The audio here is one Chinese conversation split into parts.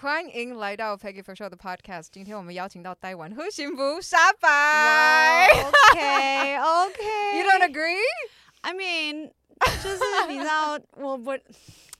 欢迎来到 Peggy for Show 的 Podcast。今天我们邀请到台湾好幸福沙白。Wow, OK OK。You don't agree? I mean，就是你知道，我不，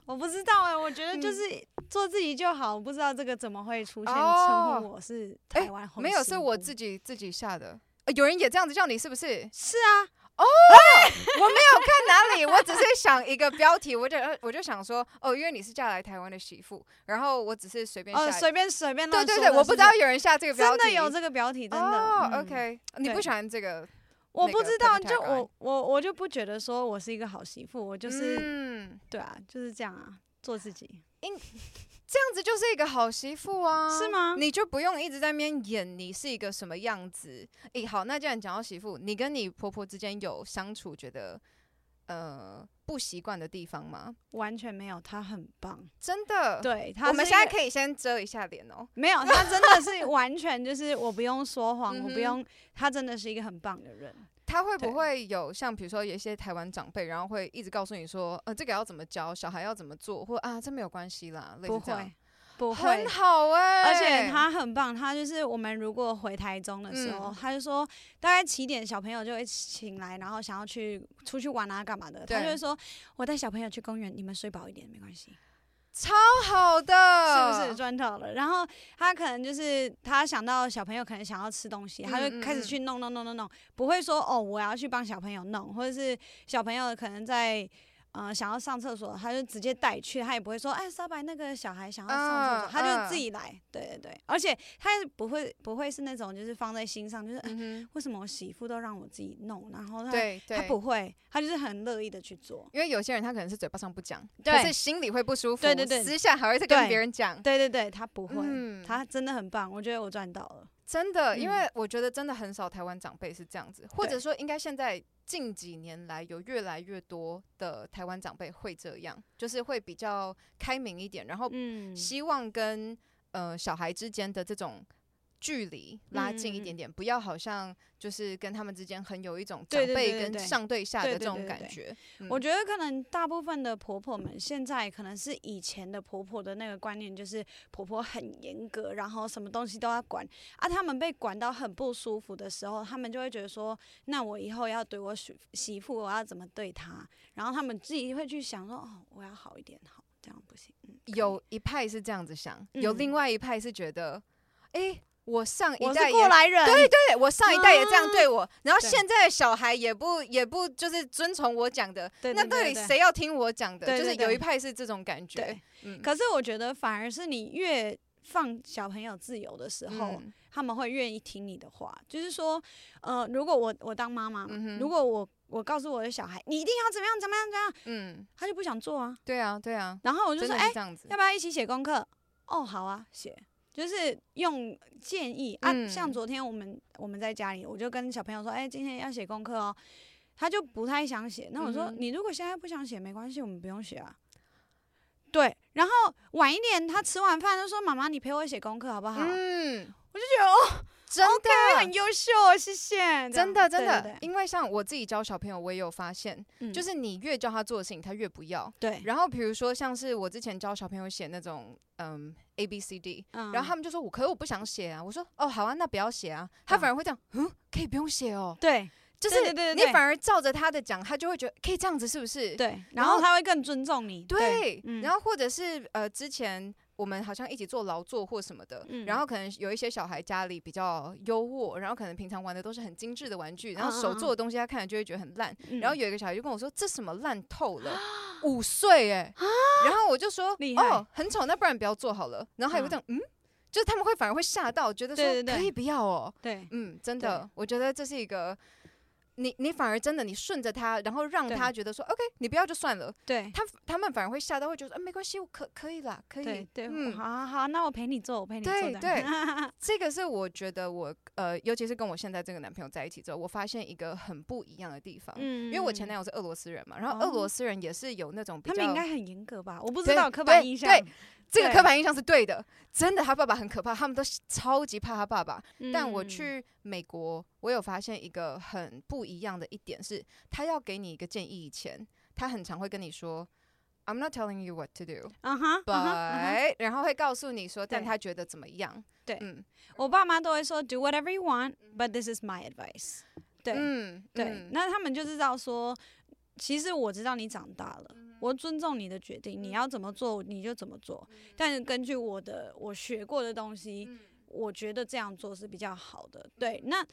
我不知道哎、欸，我觉得就是做自己就好。我不知道这个怎么会出现称呼我是台湾没有，是我自己自己下的、呃。有人也这样子叫你是不是？是啊。哦、oh, 我没有看哪里，我只是想一个标题，我就我就想说，哦，因为你是嫁来台湾的媳妇，然后我只是随便下，随、哦、便随便对对对，我不知道有人下这个标题，真的有这个标题，真的。哦、oh,，OK，你不喜欢这个？我不知道，就我我我就不觉得说我是一个好媳妇，我就是，嗯，对啊，就是这样啊，做自己。这样子就是一个好媳妇啊，是吗？你就不用一直在那边演你是一个什么样子。诶，好，那既然讲到媳妇，你跟你婆婆之间有相处觉得呃不习惯的地方吗？完全没有，她很棒，真的。对，我们现在可以先遮一下脸哦。没有，她真的是完全就是我不用说谎，我不用，她真的是一个很棒的人。他会不会有像比如说有一些台湾长辈，然后会一直告诉你说，呃，这个要怎么教，小孩要怎么做，或啊，这没有关系啦，类似这样。不会，不会，很好哎、欸。而且他很棒，他就是我们如果回台中的时候，嗯、他就说大概七点小朋友就会醒来，然后想要去出去玩啊干嘛的，他就会说，我带小朋友去公园，你们睡饱一点没关系。超好的，是不是赚到了？然后他可能就是他想到小朋友可能想要吃东西，他就开始去弄弄弄弄弄，不会说哦，我要去帮小朋友弄，或者是小朋友可能在。呃，想要上厕所，他就直接带去，他也不会说，哎，沙白那个小孩想要上厕所，uh, 他就自己来。Uh. 对对对，而且他也不会不会是那种就是放在心上，就是、嗯呃、为什么我媳妇都让我自己弄，然后他他不会，他就是很乐意的去做。因为有些人他可能是嘴巴上不讲，可是心里会不舒服，对对对，私下还会再跟别人讲。对对对，他不会，嗯、他真的很棒，我觉得我赚到了。真的，因为我觉得真的很少台湾长辈是这样子，或者说应该现在近几年来有越来越多的台湾长辈会这样，就是会比较开明一点，然后希望跟呃小孩之间的这种。距离拉近一点点，嗯，不要好像就是跟他们之间很有一种长辈跟上对下的这种感觉。我觉得可能大部分的婆婆们现在可能是以前的婆婆的那个观念，就是婆婆很严格，然后什么东西都要管啊。他们被管到很不舒服的时候，他们就会觉得说，那我以后要对我媳媳妇，我要怎么对她？然后他们自己会去想说，哦，我要好一点，好，这样不行。嗯，有一派是这样子想，有另外一派是觉得，哎，嗯。欸我上一代也过来人，对对对，我上一代也这样对我，啊、然后现在的小孩也不也不就是遵从我讲的，那到底谁要听我讲的？就是有一派是这种感觉。可是我觉得反而是你越放小朋友自由的时候，嗯、他们会愿意听你的话。就是说，呃，如果我我当妈妈，嗯，如果我我告诉我的小孩，你一定要怎么样怎么样怎么样，嗯，他就不想做啊。对啊对啊。然后我就说，哎，要不要一起写功课？哦，好啊，写。就是用建议啊，像昨天我们我们在家里，我就跟小朋友说，哎，今天要写功课哦，他就不太想写。那我说，你如果现在不想写，没关系，我们不用写啊。对，然后晚一点，他吃完饭就说，妈妈，你陪我写功课好不好？嗯，我就觉得哦。真的、很优秀，谢谢。真的真的对对对，因为像我自己教小朋友，我也有发现，嗯、就是你越教他做的事情，他越不要。对。然后比如说，像是我之前教小朋友写那种嗯 A B C D，、嗯、然后他们就说我可是我不想写啊。我说哦好啊，那不要写啊。他反而会这样，嗯，可以不用写哦。对。就是你反而照着他的讲，他就会觉得可以这样子，是不是？对。然后他会更尊重你。对。然后或者是呃之前。我们好像一起做劳作或什么的，嗯，然后可能有一些小孩家里比较优渥，然后可能平常玩的都是很精致的玩具，然后手做的东西他看了就会觉得很烂，嗯，然后有一个小孩就跟我说：“这什么烂透了，五岁哎！”然后我就说：“哦，很丑，那不然不要做好了。”然后还有这样，嗯，就是他们会反而会吓到，觉得说可以不要哦。对，嗯，真的，我觉得这是一个。你你反而真的，你顺着他，然后让他觉得说，OK，你不要就算了。对，他他们反而会吓到，会觉得，啊，没关系，我可可以啦，可以。对，对嗯，好好好，那我陪你做，我陪你做。对对，这个是我觉得我呃，尤其是跟我现在这个男朋友在一起之后，我发现一个很不一样的地方。嗯，因为我前男友是俄罗斯人嘛，然后俄罗斯人也是有那种比较，他们应该很严格吧？我不知道刻板印象。对。对这个刻板印象是对的，真的，他爸爸很可怕，他们都超级怕他爸爸。嗯、但我去美国，我有发现一个很不一样的一点是，他要给你一个建议以前，他很常会跟你说，I'm not telling you what to do，嗯哼，but，然后会告诉你说，但他觉得怎么样？对，嗯，我爸妈都会说，do whatever you want，but this is my advice。对，嗯，对，那他们就知道说，其实我知道你长大了，我尊重你的决定，你要怎么做你就怎么做，但是根据我的我学过的东西，我觉得这样做是比较好的。对，那。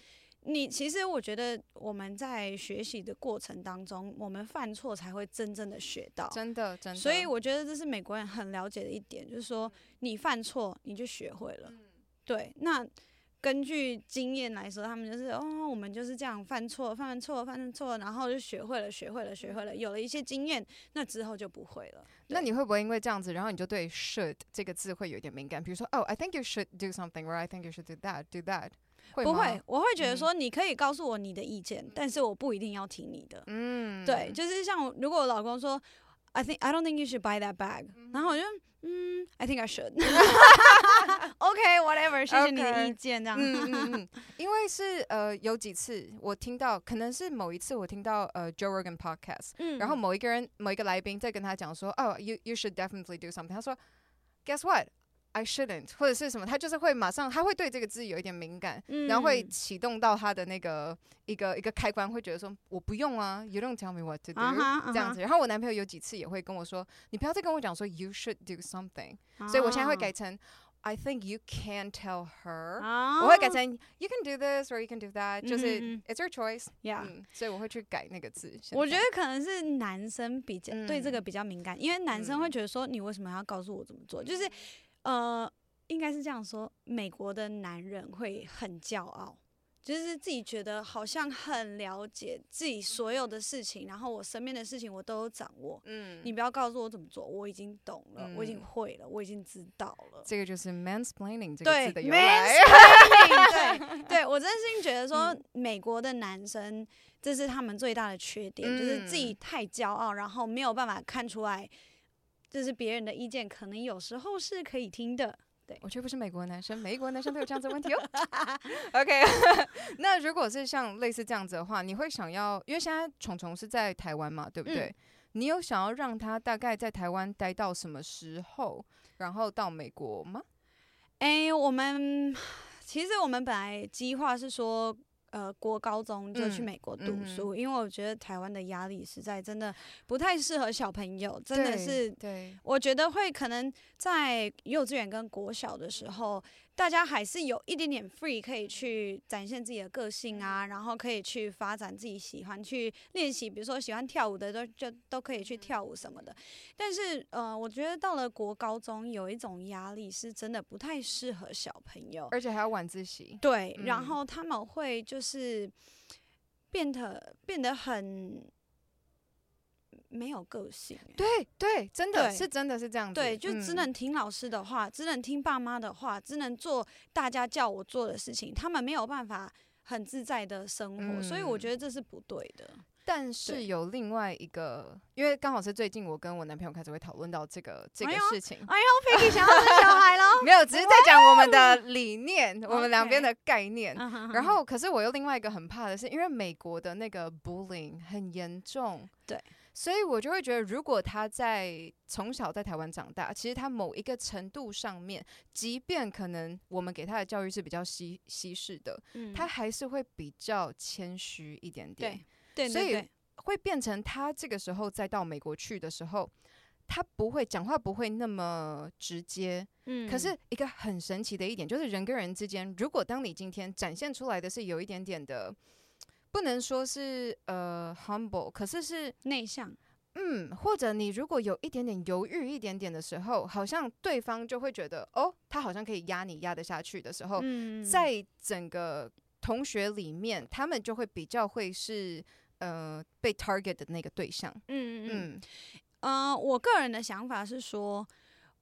你其实我觉得我们在学习的过程当中，我们犯错才会真正的学到，真的真的。所以我觉得这是美国人很了解的一点，就是说你犯错你就学会了。对，那根据经验来说，他们就是哦，我们就是这样犯错、犯错、犯错，然后就学会了、学会了、学会了，有了一些经验，那之后就不会了。那你会不会因为这样子，然后你就对 should 这个字会有点敏感？比如说，哦，I think you should do something, or I think you should do that, do that。会不会，我会觉得说，你可以告诉我你的意见，嗯，但是我不一定要听你的。嗯，对，就是像如果我老公说 ，I think I don't think you should buy that bag，嗯，然后我就嗯，I think I should。 OK，whatever，okay, 谢谢你的意见，这样。嗯嗯嗯，因为是呃有几次我听到，可能是某一次我听到呃 Joe Rogan podcast，嗯，然后某一个人某一个来宾在跟他讲说，哦，you you should definitely do something。他说，Guess what？I shouldn't，或者是什么，他就是会马上，他会对这个字有一点敏感，嗯、然后会启动到他的那个一个一个开关，会觉得说我不用啊，You don't tell me what to do，、uh -huh, uh -huh. 这样子。然后我男朋友有几次也会跟我说，你不要再跟我讲说 You should do something，、uh -huh. 所以我现在会改成 I think you can tell her，、uh -huh. 我会改成 You can do this or you can do that，、uh. 就是 It's your choice，Yeah，、嗯、所以我会去改那个字。我觉得可能是男生比较、嗯、对这个比较敏感，因为男生会觉得说你为什么要告诉我怎么做，就是。呃，应该是这样说，美国的男人会很骄傲，就是自己觉得好像很了解自己所有的事情，然后我身边的事情我都有掌握。嗯，你不要告诉我怎么做，我已经懂了，嗯、我已经会了，我已经知道了。这个就是 mansplaining 这个字的由来。对，对我真心觉得说、嗯，美国的男生这是他们最大的缺点，嗯、就是自己太骄傲，然后没有办法看出来。就是别人的意见，可能有时候是可以听的。对，我却不是美国男生，美国男生都有这样子的问题哦。OK，那如果是像类似这样子的话，你会想要，因为现在虫虫是在台湾嘛，对不对？嗯。你有想要让他大概在台湾待到什么时候，然后到美国吗？哎，我们其实我们本来计划是说。呃，国高中就去美国读书，嗯嗯，因为我觉得台湾的压力实在真的不太适合小朋友，真的是，对，我觉得会可能在幼稚园跟国小的时候。大家还是有一点点 free 可以去展现自己的个性啊，然后可以去发展自己喜欢去练习，比如说喜欢跳舞的都就都可以去跳舞什么的。但是呃，我觉得到了国高中有一种压力是真的不太适合小朋友，而且还要晚自习。对，然后他们会就是变得变得很。没有个性，对对，真的是真的是这样子，对，就只能听老师的话，嗯，只能听爸妈的话，只能做大家叫我做的事情，他们没有办法很自在的生活，嗯，所以我觉得这是不对的。但是有另外一个，因为刚好是最近我跟我男朋友开始会讨论到这个这个事情。哎呦，Peggy 想要生小孩了？没有，只是在讲我们的 理念，我们两边的概念。然后，可是我又另外一个很怕的是，因为美国的那个 bullying 很严重。对。所以我就会觉得，如果他在从小在台湾长大，其实他某一个程度上面，即便可能我们给他的教育是比较西西式的，嗯，他还是会比较谦虚一点点。对，对，对，对，所以会变成他这个时候再到美国去的时候，他不会讲话不会那么直接。嗯，可是一个很神奇的一点就是人跟人之间，如果当你今天展现出来的是有一点点的。不能说是呃 humble，可是是内向，嗯，或者你如果有一点点犹豫一点点的时候，好像对方就会觉得哦，他好像可以压你压得下去的时候，嗯，在整个同学里面，他们就会比较会是呃被 target 的那个对象，嗯嗯嗯，呃，我个人的想法是说。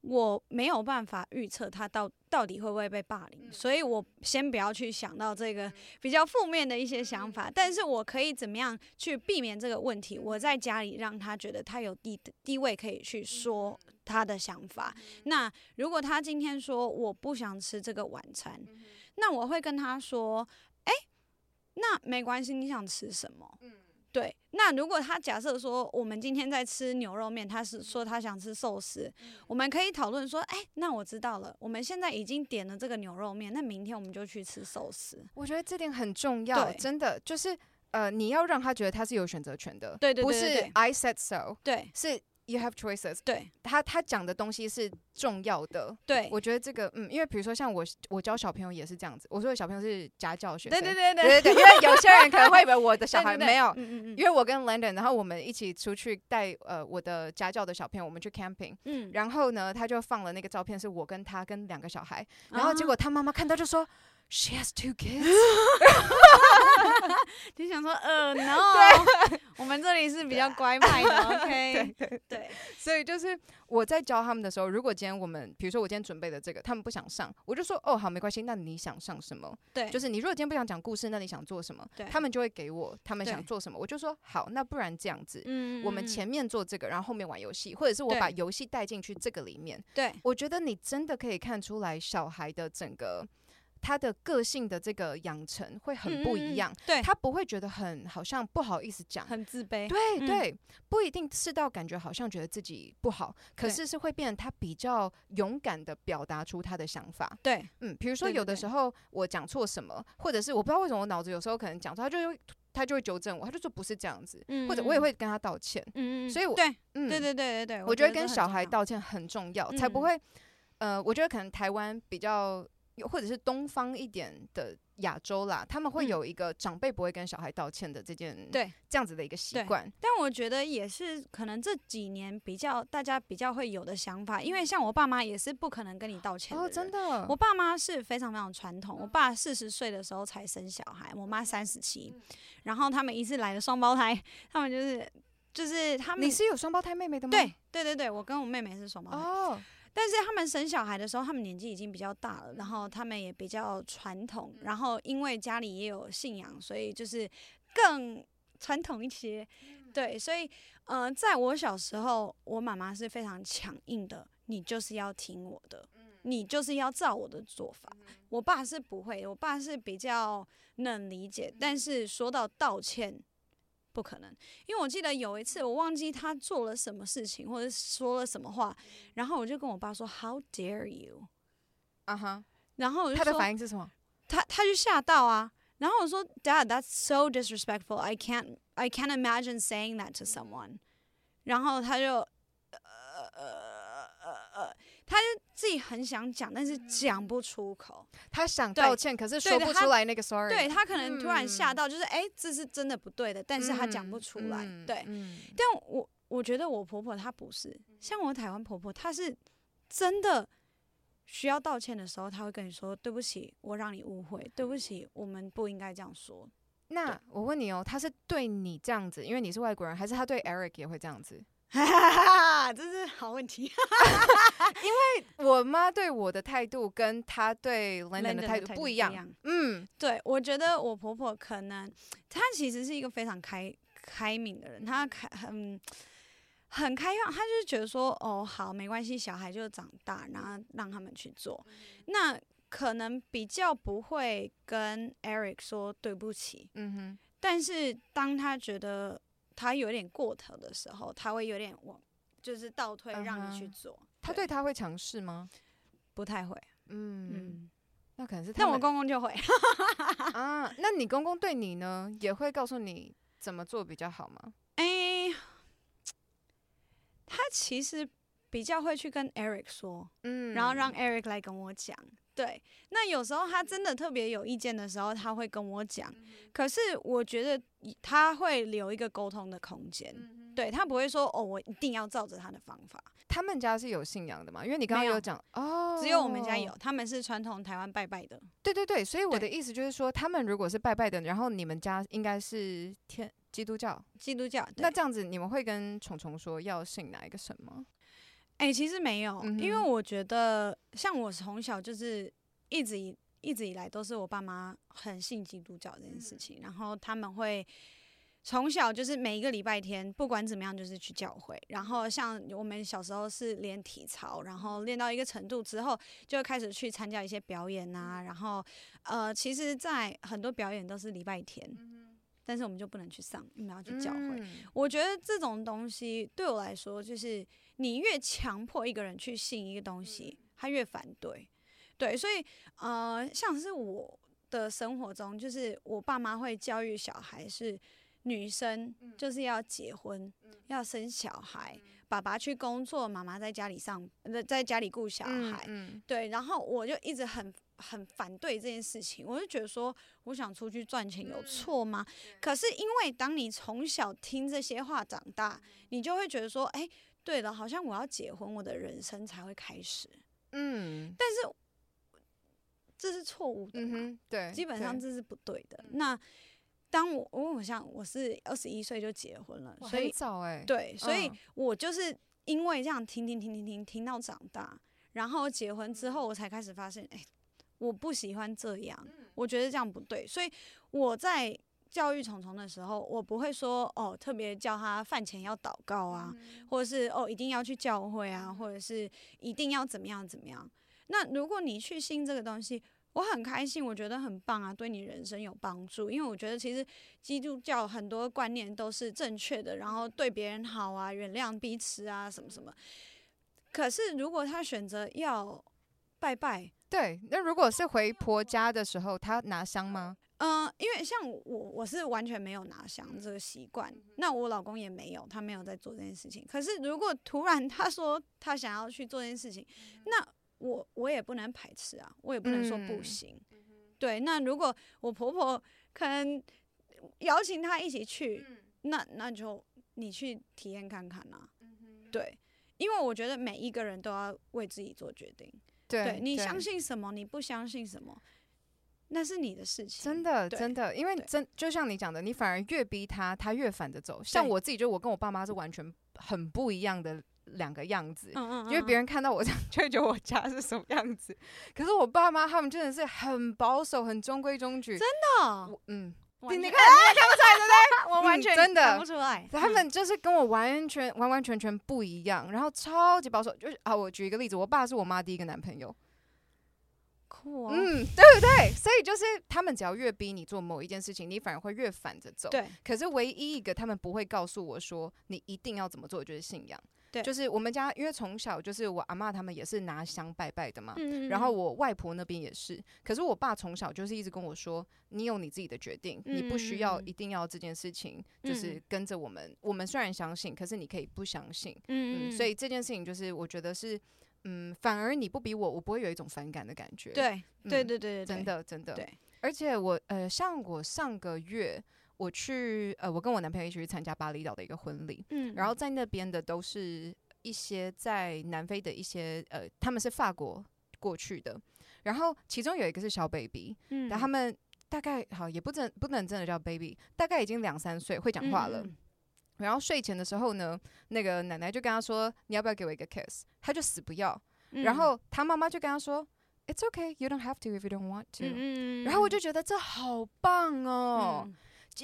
我没有办法预测他到到底会不会被霸凌，所以我先不要去想到这个比较负面的一些想法。但是我可以怎么样去避免这个问题？我在家里让他觉得他有地地位可以去说他的想法。那如果他今天说我不想吃这个晚餐，那我会跟他说：“哎，那没关系，你想吃什么？”对，那如果他假设说我们今天在吃牛肉面，他是说他想吃寿司，嗯、我们可以讨论说，哎，那我知道了，我们现在已经点了这个牛肉面，那明天我们就去吃寿司。我觉得这点很重要，真的就是呃，你要让他觉得他是有选择权的，对对对，对，不是 I said so，对，是。You have choices。对，他他讲的东西是重要的。对，我觉得这个，嗯，因为比如说像我，我教小朋友也是这样子。我说的小朋友是家教学生。对对对对对对，因为有些人可能会以为我的小孩没有，因为我跟 Landon，然后我们一起出去带呃我的家教的小朋友，我们去 camping。嗯。然后呢，他就放了那个照片，是我跟他跟两个小孩。然后结果他妈妈看到就说。She has two kids，就想说，呃，no，对我们这里是比较乖派的，OK，对对对，对，所以就是我在教他们的时候，如果今天我们，比如说我今天准备的这个，他们不想上，我就说，哦，好，没关系，那你想上什么？对，就是你如果今天不想讲故事，那你想做什么？对，他们就会给我他们想做什么，我就说好，那不然这样子，嗯，我们前面做这个，然后后面玩游戏，或者是我把游戏带进去这个里面，对，我觉得你真的可以看出来小孩的整个。他的个性的这个养成会很不一样，嗯、对，他不会觉得很好像不好意思讲，很自卑，对、嗯、对，不一定是到感觉好像觉得自己不好，可是是会变成他比较勇敢的表达出他的想法，对，嗯，比如说有的时候我讲错什么，或者是我不知道为什么我脑子有时候可能讲错，他就会他就会纠正我，他就说不是这样子，嗯、或者我也会跟他道歉，嗯，所以我对，嗯，对对对对对，我觉得跟小孩道歉很重要，才不会，呃，我觉得可能台湾比较。或者是东方一点的亚洲啦，他们会有一个长辈不会跟小孩道歉的这件，对这样子的一个习惯。但我觉得也是可能这几年比较大家比较会有的想法，因为像我爸妈也是不可能跟你道歉的。哦，真的，我爸妈是非常非常传统。我爸四十岁的时候才生小孩，我妈三十七，然后他们一次来了双胞胎，他们就是就是他们。你是有双胞胎妹妹的吗？对对对对，我跟我妹妹是双胞胎。哦。但是他们生小孩的时候，他们年纪已经比较大了，然后他们也比较传统，然后因为家里也有信仰，所以就是更传统一些。对，所以呃，在我小时候，我妈妈是非常强硬的，你就是要听我的，你就是要照我的做法。我爸是不会，我爸是比较能理解，但是说到道歉。不可能，因为我记得有一次，我忘记他做了什么事情，或者说了什么话，然后我就跟我爸说 “How dare you”，啊哈、uh，huh. 然后他的反应是什么？他他就吓到啊，然后我说 “Dad, that's so disrespectful. I can't, I can't imagine saying that to someone.” 然后他就呃呃呃呃。他就自己很想讲，但是讲不出口。他想道歉，可是说不出来那个 sorry。对，他可能突然吓到，就是哎、嗯欸，这是真的不对的，但是他讲不出来。嗯、对，嗯、但我我觉得我婆婆她不是，像我台湾婆婆，她是真的需要道歉的时候，她会跟你说对不起，我让你误会，对不起，我们不应该这样说。那我问你哦，他是对你这样子，因为你是外国人，还是他对 Eric 也会这样子？哈哈哈，这是好问题。因为我妈对我的态度跟她对 Landon 的态度不一样。嗯，对，我觉得我婆婆可能她其实是一个非常开开明的人，她开很很开放，她就是觉得说，哦，好，没关系，小孩就长大，然后让他们去做。那可能比较不会跟 Eric 说对不起。嗯哼，但是当他觉得。他有点过头的时候，他会有点往，就是倒退让你去做。Uh huh. 他对他会强势吗？不太会。嗯，嗯，那可能是他。但我公公就会。啊，那你公公对你呢，也会告诉你怎么做比较好吗？哎、欸，他其实比较会去跟 Eric 说，嗯，然后让 Eric 来跟我讲。对，那有时候他真的特别有意见的时候，他会跟我讲。可是我觉得他会留一个沟通的空间，对，他不会说哦，我一定要照着他的方法。他们家是有信仰的嘛？因为你刚刚有讲哦，只有我们家有，他们是传统台湾拜拜的。对对对，所以我的意思就是说，他们如果是拜拜的，然后你们家应该是天基督教，基督教。那这样子，你们会跟虫虫说要信哪一个神吗？哎、欸，其实没有，嗯、因为我觉得像我从小就是一直以一直以来都是我爸妈很信基督教这件事情，嗯、然后他们会从小就是每一个礼拜天不管怎么样就是去教会，然后像我们小时候是练体操，然后练到一个程度之后就开始去参加一些表演啊，然后呃，其实，在很多表演都是礼拜天。但是我们就不能去上，我们要去教会。嗯、我觉得这种东西对我来说，就是你越强迫一个人去信一个东西，他越反对。对，所以呃，像是我的生活中，就是我爸妈会教育小孩是女生就是要结婚，要生小孩。爸爸去工作，妈妈在家里上，在家里顾小孩，对，然后我就一直很很反对这件事情，我就觉得说，我想出去赚钱有错吗？嗯、可是因为当你从小听这些话长大，你就会觉得说，哎、欸，对了，好像我要结婚，我的人生才会开始，嗯，但是这是错误的嘛、嗯，对，基本上这是不对的。对那当我，我我想我是二十一岁就结婚了，所以早哎，对，所以我就是因为这样听听听听听听到长大，然后结婚之后，我才开始发现，哎，我不喜欢这样，我觉得这样不对，所以我在教育虫虫的时候，我不会说哦，特别叫他饭前要祷告啊，或者是哦一定要去教会啊，或者是一定要怎么样怎么样。那如果你去信这个东西，我很开心，我觉得很棒啊，对你人生有帮助。因为我觉得其实基督教很多观念都是正确的，然后对别人好啊，原谅彼此啊，什么什么。可是如果他选择要拜拜，对，那如果是回婆家的时候，他拿香吗？嗯、呃，因为像我，我是完全没有拿香这个习惯。那我老公也没有，他没有在做这件事情。可是如果突然他说他想要去做这件事情，那我我也不能排斥啊，我也不能说不行。嗯、对，那如果我婆婆可能邀请他一起去，嗯、那那就你去体验看看啊。对，因为我觉得每一个人都要为自己做决定。对，对，你相信什么，你不相信什么，那是你的事情。真的，真的，因为真就像你讲的，你反而越逼他，他越反着走。对像我自己，就我跟我爸妈是完全很不一样的。两个样子，嗯嗯嗯，因为别人看到我这样，就会觉得我家是什么样子。可是我爸妈他们真的是很保守，很中规中矩。真的，嗯，全你看，你也看不出来对不对？我完全、嗯、真的看不出来。他们就是跟我完全完完全全不一样，然后超级保守。就是啊，我举一个例子，我爸是我妈第一个男朋友。嗯，对不对？所以就是他们只要越逼你做某一件事情，你反而会越反着走。对。可是唯一一个他们不会告诉我说你一定要怎么做，就是信仰。对，就是我们家，因为从小就是我阿妈他们也是拿香拜拜的嘛，嗯嗯，然后我外婆那边也是。可是我爸从小就是一直跟我说，你有你自己的决定，你不需要一定要这件事情就是跟着我们。嗯、我们虽然相信，可是你可以不相信。嗯，嗯，所以这件事情就是我觉得是，嗯，反而你不比我，我不会有一种反感的感觉。对，嗯、对，对，对，对，对，真的，真的。对，而且我呃，像我上个月。我去呃，我跟我男朋友一起去参加巴厘岛的一个婚礼，嗯，然后在那边的都是一些在南非的一些呃，他们是法国过去的，然后其中有一个是小 baby，嗯，然后他们大概好也不能不能真的叫 baby，大概已经两三岁会讲话了，嗯，然后睡前的时候呢，那个奶奶就跟他说，你要不要给我一个 kiss？他就死不要，嗯，然后他妈妈就跟他说，It's okay, you don't have to if you don't want to，嗯，然后我就觉得这好棒哦。嗯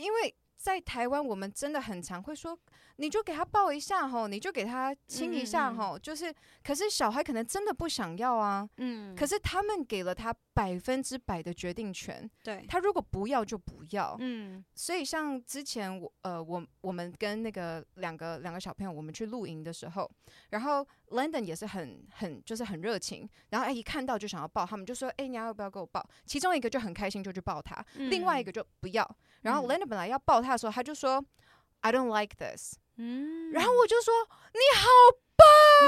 因为在台湾，我们真的很常会说。你就给他抱一下吼，你就给他亲一下吼，嗯嗯，就是，可是小孩可能真的不想要啊，嗯，可是他们给了他百分之百的决定权，对，他如果不要就不要，嗯，所以像之前我呃我我们跟那个两个两个小朋友我们去露营的时候，然后 London 也是很很就是很热情，然后哎一看到就想要抱，他们就说哎你要不要给我抱？其中一个就很开心就去抱他，嗯，另外一个就不要，然后 Linda 本来要抱他的时候，他就说 I don't like this。嗯，然后我就说你好棒，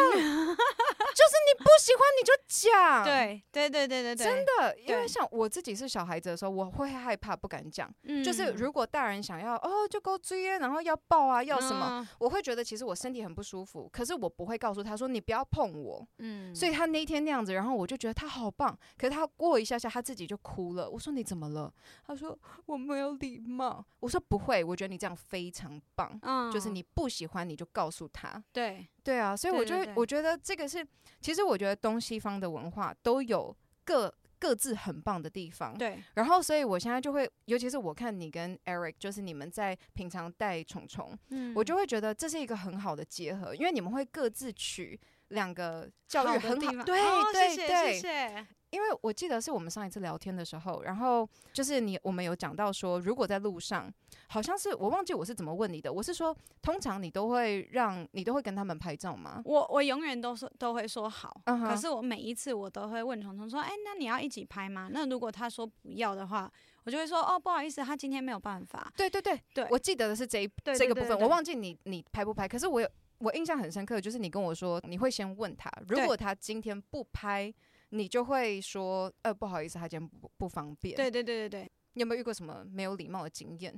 就是你不喜欢你就讲，对对对对对。对，真的，因为像我自己是小孩子的时候，我会害怕不敢讲，就是如果大人想要哦就给我追，然后要抱啊要什么，我会觉得其实我身体很不舒服，可是我不会告诉他说你不要碰我，嗯，所以他那一天那样子，然后我就觉得他好棒，可是他过一下下他自己就哭了，我说你怎么了？他说我没有礼貌，我说不会，我觉得你这样非常棒，嗯，就是你。不喜欢你就告诉他，对对啊，所以我觉得，对对对，我觉得这个是，其实我觉得东西方的文化都有各各自很棒的地方，对。然后，所以我现在就会，尤其是我看你跟 Eric，就是你们在平常带虫虫，嗯，我就会觉得这是一个很好的结合，因为你们会各自取两个教育很好，好对对对，因为我记得是我们上一次聊天的时候，然后就是你我们有讲到说，如果在路上，好像是我忘记我是怎么问你的，我是说，通常你都会让你都会跟他们拍照吗？我我永远都说都会说好，uh huh. 可是我每一次我都会问虫虫说，哎，那你要一起拍吗？那如果他说不要的话，我就会说，哦，不好意思，他今天没有办法。对对对对，我记得的是这一这个部分，我忘记你你拍不拍，可是我有我印象很深刻，就是你跟我说你会先问他，如果他今天不拍。你就会说，呃，不好意思，他今天不不方便。对对对对对，你有没有遇过什么没有礼貌的经验？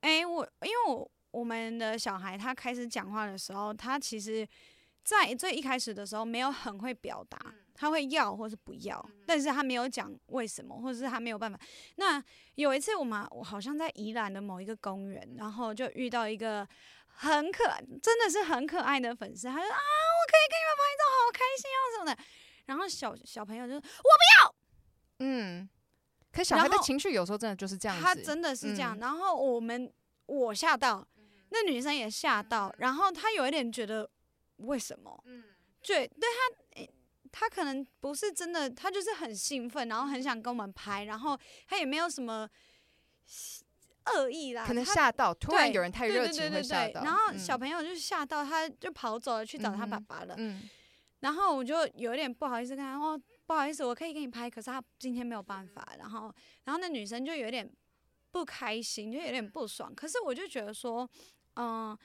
哎、欸，我因为我我们的小孩他开始讲话的时候，他其实在最一开始的时候没有很会表达，他会要或是不要，但是他没有讲为什么，或者是他没有办法。那有一次我们我好像在宜兰的某一个公园，然后就遇到一个很可真的是很可爱的粉丝，他说啊，我可以跟你们拍照，好开心啊什么的。然后小小朋友就是：“我不要。”嗯，可小孩的情绪有时候真的就是这样子，他真的是这样。嗯、然后我们我吓到，那女生也吓到，然后她有一点觉得为什么？嗯，对，对她，他可能不是真的，他就是很兴奋，然后很想跟我们拍，然后他也没有什么恶意啦，可能吓到，突然有人太热情会吓到，然后小朋友就吓到，他就跑走了去找他爸爸了。嗯。嗯然后我就有点不好意思跟他说，哦，不好意思，我可以给你拍，可是他今天没有办法。然后，然后那女生就有点不开心，就有点不爽。可是我就觉得说，嗯、呃，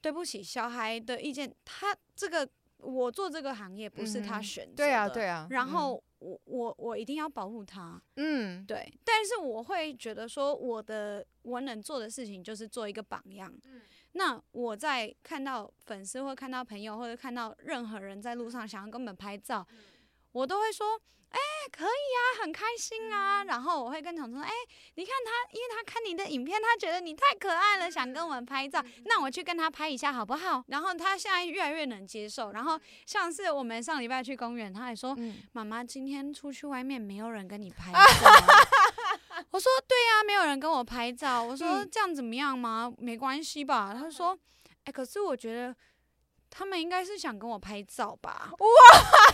对不起，小孩的意见，他这个我做这个行业不是他选择的，对啊，对啊。然后我我我一定要保护他，嗯，对。但是我会觉得说，我的我能做的事情就是做一个榜样，嗯。那我在看到粉丝或看到朋友或者看到任何人在路上想要跟我们拍照，我都会说，哎、欸，可以啊，很开心啊。然后我会跟彤彤说，哎、欸，你看他，因为他看你的影片，他觉得你太可爱了，想跟我们拍照。那我去跟他拍一下好不好？然后他现在越来越能接受。然后像是我们上礼拜去公园，他还说，妈妈今天出去外面没有人跟你拍 照。我说对呀、啊，没有人跟我拍照。我说这样怎么样吗？嗯、没关系吧。他说，哎、欸，可是我觉得他们应该是想跟我拍照吧。哇！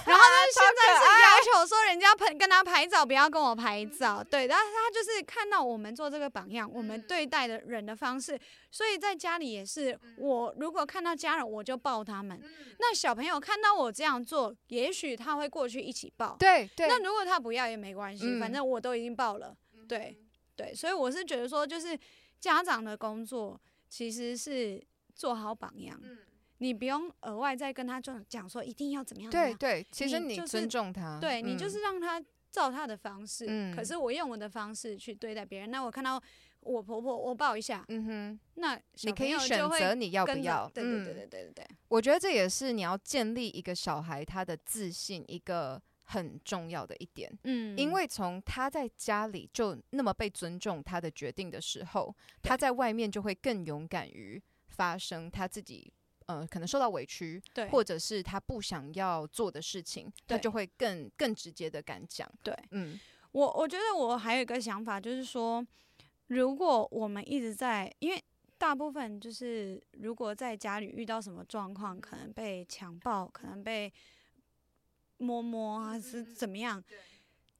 然后他现在是要求说人家拍跟他拍照，不要跟我拍照。对，但是他就是看到我们做这个榜样，我们对待的人的方式，所以在家里也是。我如果看到家人，我就抱他们。那小朋友看到我这样做，也许他会过去一起抱。对对。那如果他不要也没关系，反正我都已经抱了。对，对，所以我是觉得说，就是家长的工作其实是做好榜样，嗯、你不用额外再跟他讲讲说一定要怎么样。对对，其实你尊重他，就是、对、嗯、你就是让他照他的方式。嗯、可是我用我的方式去对待别人，那我看到我婆婆，我抱一下，嗯哼，那你可以选择你要不要。对对对对对对，我觉得这也是你要建立一个小孩他的自信一个。很重要的一点，嗯，因为从他在家里就那么被尊重他的决定的时候，他在外面就会更勇敢于发生他自己，呃，可能受到委屈，对，或者是他不想要做的事情，他就会更更直接的敢讲。对，嗯，我我觉得我还有一个想法，就是说，如果我们一直在，因为大部分就是如果在家里遇到什么状况，可能被强暴，可能被。摸摸啊是怎么样？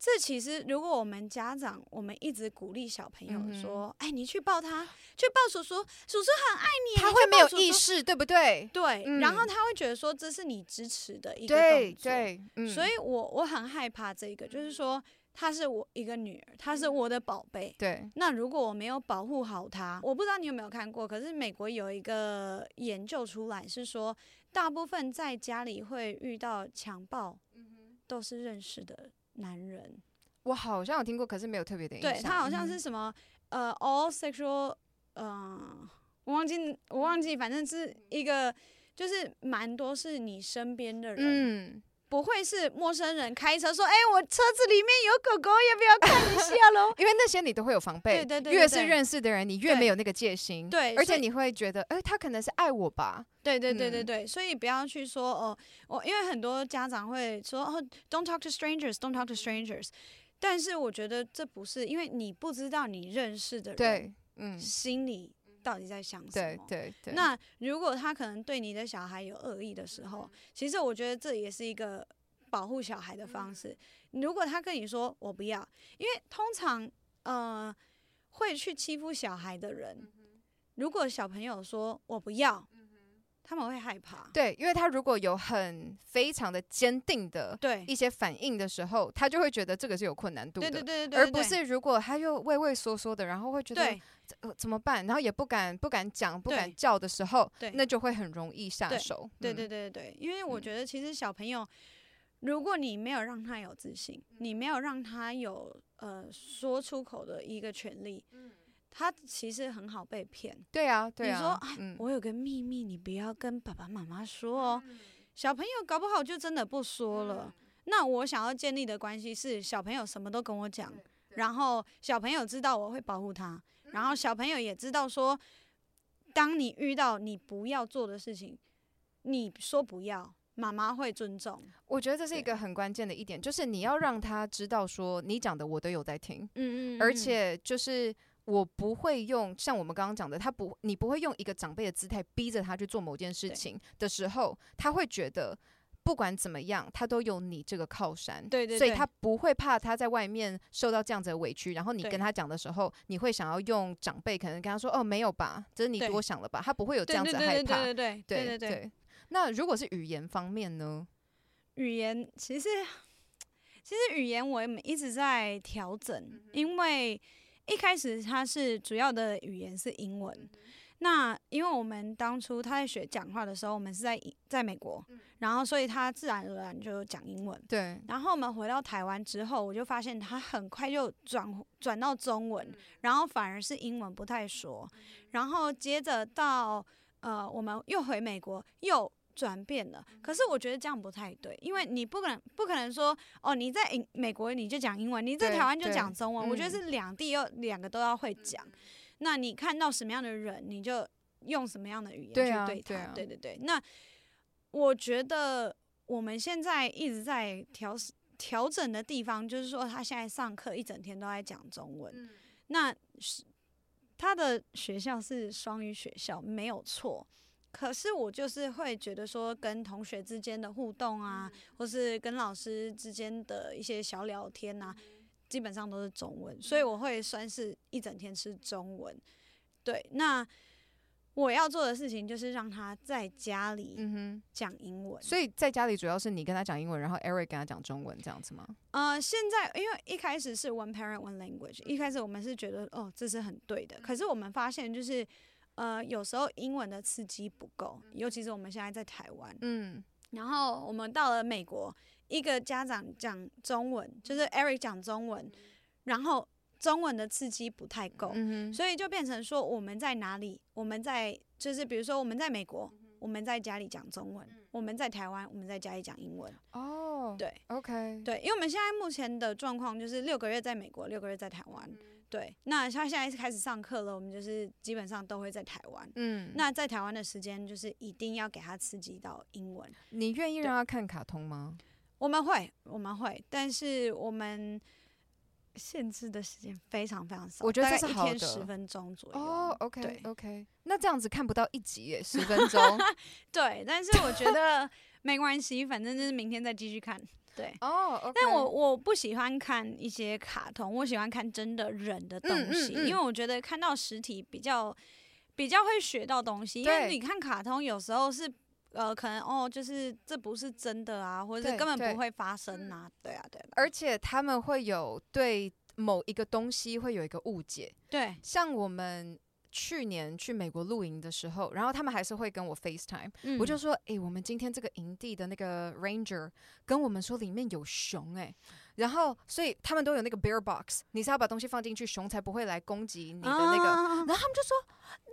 这其实如果我们家长，我们一直鼓励小朋友说：“哎，你去抱他，去抱叔叔，叔叔很爱你。”他会没有意识，对不对？对，然后他会觉得说这是你支持的一个动作。对，所以我我很害怕这个，就是说她是我一个女儿，她是我的宝贝。对，那如果我没有保护好她，我不知道你有没有看过，可是美国有一个研究出来是说，大部分在家里会遇到强暴。都是认识的男人，我好像有听过，可是没有特别的印象。对，他好像是什么、嗯、呃，all sexual，嗯、呃，我忘记我忘记，反正是一个，就是蛮多是你身边的人。嗯。不会是陌生人开车说：“哎，我车子里面有狗狗，要不要看一下喽？” 因为那些你都会有防备，对对对，越是认识的人，你越没有那个戒心，对，而且你会觉得，哎，他可能是爱我吧？对对对对对，所以不要去说哦，我因为很多家长会说哦，“Don't talk to strangers, don't talk to strangers”，但是我觉得这不是，因为你不知道你认识的人，对，嗯，心里。到底在想什么？对对对。那如果他可能对你的小孩有恶意的时候，其实我觉得这也是一个保护小孩的方式。如果他跟你说我不要，因为通常呃会去欺负小孩的人，如果小朋友说我不要。他们会害怕，对，因为他如果有很非常的坚定的对。一些反应的时候，他就会觉得这个是有困难度的，对对对对对，而不是如果他又畏畏缩缩的，然后会觉得对、呃、怎么办，然后也不敢不敢讲不敢叫的时候，对，那就会很容易下手。对对对对对，因为我觉得其实小朋友，如果你没有让他有自信，你没有让他有呃说出口的一个权利。他其实很好被骗，对啊，对啊。你说，啊嗯、我有个秘密，你不要跟爸爸妈妈说哦。嗯、小朋友搞不好就真的不说了。嗯、那我想要建立的关系是，小朋友什么都跟我讲，然后小朋友知道我会保护他，嗯、然后小朋友也知道说，当你遇到你不要做的事情，你说不要，妈妈会尊重。我觉得这是一个很关键的一点，就是你要让他知道说，你讲的我都有在听，嗯，嗯嗯，而且就是。我不会用像我们刚刚讲的，他不，你不会用一个长辈的姿态逼着他去做某件事情的时候，他会觉得不管怎么样，他都有你这个靠山，对对对，所以他不会怕他在外面受到这样子的委屈。然后你跟他讲的时候，你会想要用长辈可能跟他说：“哦，没有吧，这是你多想了吧？”他不会有这样子的害怕。对对对对对对。那如果是语言方面呢？语言其实其实语言我们一直在调整，因为。一开始他是主要的语言是英文，那因为我们当初他在学讲话的时候，我们是在在美国，然后所以他自然而然就讲英文。对。然后我们回到台湾之后，我就发现他很快就转转到中文，然后反而是英文不太说，然后接着到呃我们又回美国又。转变了，可是我觉得这样不太对，因为你不可能不可能说哦，你在美国你就讲英文，你在台湾就讲中文，我觉得是两地要两个都要会讲。那你看到什么样的人，你就用什么样的语言去对他，对，对，啊、对对对。那我觉得我们现在一直在调调整的地方，就是说他现在上课一整天都在讲中文，那是他的学校是双语学校，没有错。可是我就是会觉得说，跟同学之间的互动啊，或是跟老师之间的一些小聊天啊，基本上都是中文，所以我会算是一整天是中文。对，那我要做的事情就是让他在家里讲英文。所以在家里主要是你跟他讲英文，然后 Eric 跟他讲中文这样子吗？呃，现在因为一开始是 One Parent One Language，一开始我们是觉得哦，这是很对的，可是我们发现就是。呃，有时候英文的刺激不够，尤其是我们现在在台湾，嗯，然后我们到了美国，一个家长讲中文，就是 Eric 讲中文，然后中文的刺激不太够，嗯，所以就变成说我们在哪里？我们在就是比如说我们在美国，我们在家里讲中文，我们在台湾，我们在家里讲英文。哦，对，OK，对，因为我们现在目前的状况就是六个月在美国，六个月在台湾。对，那他现在是开始上课了，我们就是基本上都会在台湾。嗯，那在台湾的时间就是一定要给他刺激到英文。你愿意让他看卡通吗？我们会，我们会，但是我们限制的时间非常非常少，我觉得这是好的，一天十分钟左右。哦，OK，对，OK，那这样子看不到一集耶，十分钟。对，但是我觉得没关系，反正就是明天再继续看。对哦，oh, okay. 但我我不喜欢看一些卡通，我喜欢看真的人的东西，嗯嗯嗯、因为我觉得看到实体比较比较会学到东西。因为你看卡通有时候是呃，可能哦，就是这不是真的啊，或者是根本不会发生啊，对啊，对。而且他们会有对某一个东西会有一个误解，对，像我们。去年去美国露营的时候，然后他们还是会跟我 FaceTime，嗯、我就说，哎、欸，我们今天这个营地的那个 Ranger 跟我们说里面有熊、欸，哎，然后所以他们都有那个 Bear Box，你是要把东西放进去，熊才不会来攻击你的那个，啊、然后他们就说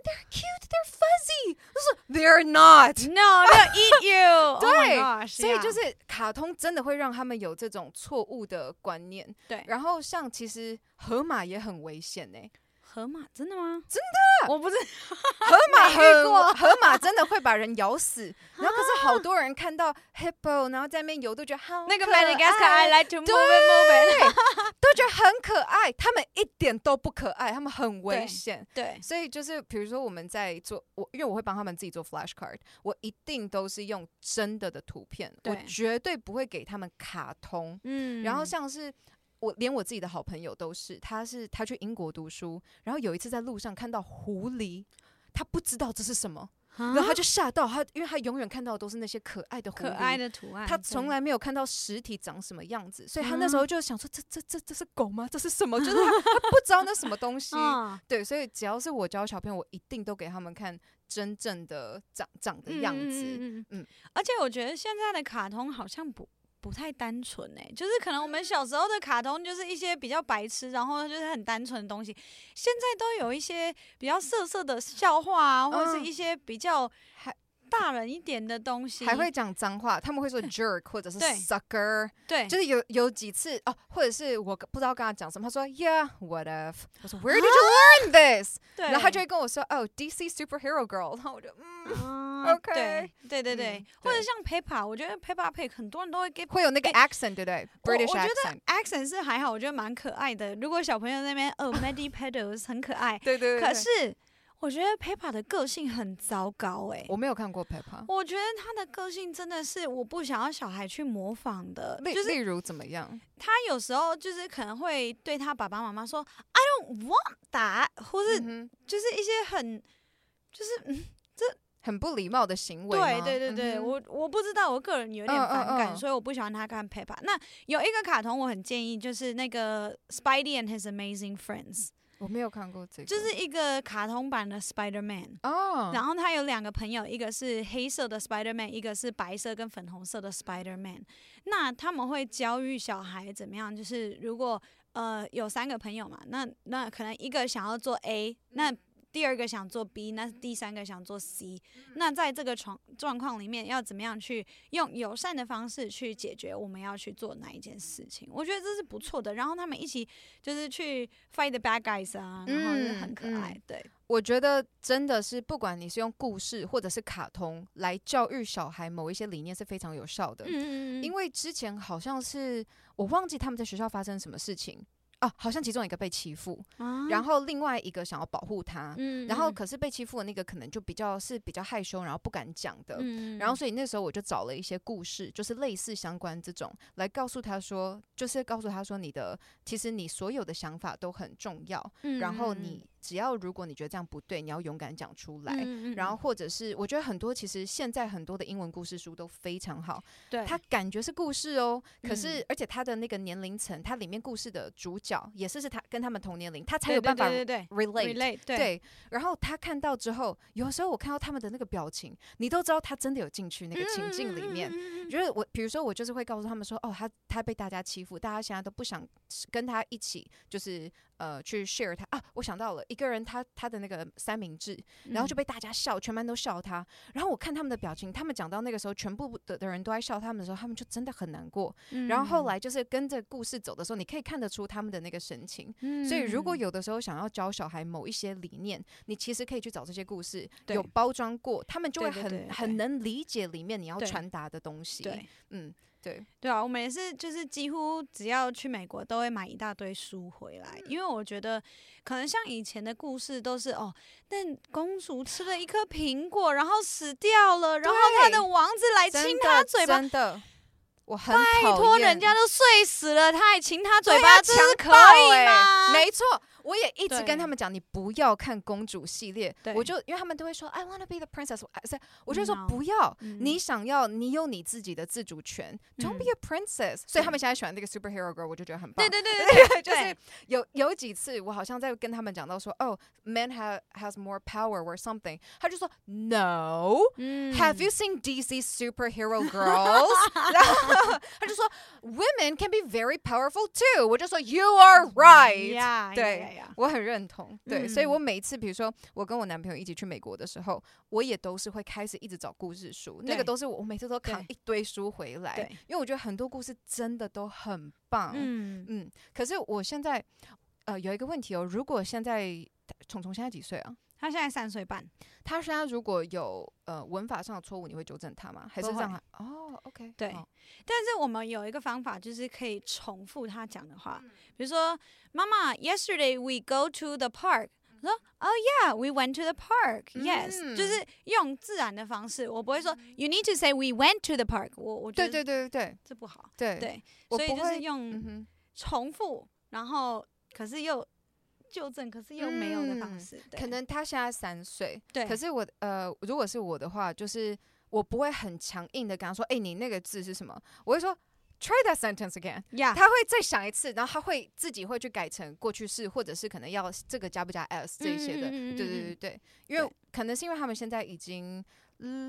They're cute, they're fuzzy，我说 They're not, no, they'll eat you，对，oh、gosh, 所以就是卡通真的会让他们有这种错误的观念，对，然后像其实河马也很危险、欸，哎。河马真的吗？真的，我不是河马 很河马真的会把人咬死。然后可是好多人看到 hippo，然后在那边游都觉得好那个 Madagascar，I like to move it move it，都觉得很可爱。他们一点都不可爱，他们很危险。对，所以就是比如说我们在做我，因为我会帮他们自己做 flashcard，我一定都是用真的的图片，我绝对不会给他们卡通。嗯，然后像是。我连我自己的好朋友都是，他是他去英国读书，然后有一次在路上看到狐狸，他不知道这是什么，然后他就吓到他，因为他永远看到的都是那些可爱的狐狸，可爱的图案，他从来没有看到实体长什么样子，所以他那时候就想说，这这这这是狗吗？这是什么？就是他他不知道那什么东西，对，所以只要是我教小朋友，我一定都给他们看真正的长长的样子，嗯，嗯，而且我觉得现在的卡通好像不。不太单纯哎，就是可能我们小时候的卡通就是一些比较白痴，然后就是很单纯的东西，现在都有一些比较色色的笑话啊，或者是一些比较还大人一点的东西，还会讲脏话，他们会说 jerk 或者是 sucker，对，就是有有几次哦，或者是我不知道跟他讲什么，他说 Yeah，what if？我说 Where did you learn this？然后他就会跟我说哦，DC superhero girl，然后我就嗯。OK，对对对对，或者像 Peppa，我觉得 Peppa Pig 很多人都会给会有那个 accent，对不对？British accent，我觉得 accent 是还好，我觉得蛮可爱的。如果小朋友那边哦，Many pedals 很可爱，对对。可是我觉得 Peppa 的个性很糟糕哎，我没有看过 Peppa，我觉得他的个性真的是我不想要小孩去模仿的。例例如怎么样？他有时候就是可能会对他爸爸妈妈说 I don't want that，或是就是一些很就是嗯这。很不礼貌的行为。对对对对，嗯、我我不知道，我个人有点反感，uh, uh, uh. 所以我不喜欢他看 Peppa。那有一个卡通我很建议，就是那个 Spidey and His Amazing Friends。我没有看过这个，就是一个卡通版的 Spider Man。哦。然后他有两个朋友，一个是黑色的 Spider Man，一个是白色跟粉红色的 Spider Man。那他们会教育小孩怎么样，就是如果呃有三个朋友嘛，那那可能一个想要做 A，那。第二个想做 B，那第三个想做 C，那在这个状状况里面，要怎么样去用友善的方式去解决我们要去做哪一件事情？我觉得这是不错的。然后他们一起就是去 fight the bad guys 啊，然后就很可爱。嗯、对，我觉得真的是不管你是用故事或者是卡通来教育小孩某一些理念是非常有效的。嗯嗯，因为之前好像是我忘记他们在学校发生什么事情。哦，好像其中一个被欺负，啊、然后另外一个想要保护他，嗯、然后可是被欺负的那个可能就比较是比较害羞，然后不敢讲的，嗯、然后所以那时候我就找了一些故事，就是类似相关这种来告诉他说，就是告诉他说你的其实你所有的想法都很重要，嗯、然后你。只要如果你觉得这样不对，你要勇敢讲出来。嗯嗯、然后或者是，我觉得很多其实现在很多的英文故事书都非常好。对，它感觉是故事哦，可是、嗯、而且它的那个年龄层，它里面故事的主角也是是他跟他们同年龄，他才有办法 relate。对，然后他看到之后，有时候我看到他们的那个表情，你都知道他真的有进去那个情境里面。就是我，比如说我就是会告诉他们说，哦，他他被大家欺负，大家现在都不想跟他一起，就是。呃，去 share 他啊！我想到了一个人他，他他的那个三明治，然后就被大家笑，全班都笑他。然后我看他们的表情，他们讲到那个时候，全部的的人都在笑他们的时候，他们就真的很难过。然后后来就是跟着故事走的时候，你可以看得出他们的那个神情。所以如果有的时候想要教小孩某一些理念，你其实可以去找这些故事，有包装过，他们就会很很能理解里面你要传达的东西。对，嗯。对对啊，我们也是，就是几乎只要去美国都会买一大堆书回来，因为我觉得可能像以前的故事都是哦，那公主吃了一颗苹果，然后死掉了，然后她的王子来亲她嘴巴，真的，我很拜托，人家都睡死了，他还亲她嘴巴，这是可以吗？没错。我也一直跟他们讲，你不要看公主系列。我就因为他们都会说 I wanna be the princess，我就说不要，你想要，你有你自己的自主权，Don't be a princess。所以他们现在喜欢那个 superhero girl，我就觉得很棒。对对对对，就是有有几次我好像在跟他们讲到说，哦，men have has more power or something，他就说 No，Have you seen DC superhero girls？然后他就说 Women can be very powerful too。我就说 You are right。对。 我很认同，对，嗯、所以我每一次，比如说我跟我男朋友一起去美国的时候，我也都是会开始一直找故事书，那个都是我每次都扛一堆书回来，因为我觉得很多故事真的都很棒，嗯嗯。可是我现在呃有一个问题哦，如果现在虫虫现在几岁啊？他现在三岁半。他现在如果有呃文法上的错误，你会纠正他吗？还是这样？哦，OK，对。但是我们有一个方法，就是可以重复他讲的话，比如说妈妈，Yesterday we go to the park。说，Oh yeah, we went to the park. Yes，就是用自然的方式，我不会说 You need to say we went to the park。我我觉得对对对对这不好。对对，所以就是用重复，然后可是又。纠正，可是又没有的方式。可能他现在三岁，对。可是我呃，如果是我的话，就是我不会很强硬的跟他说，哎，你那个字是什么？我会说，try that sentence again。Yeah。他会再想一次，然后他会自己会去改成过去式，或者是可能要这个加不加 s 这一些的。对对对对，因为可能是因为他们现在已经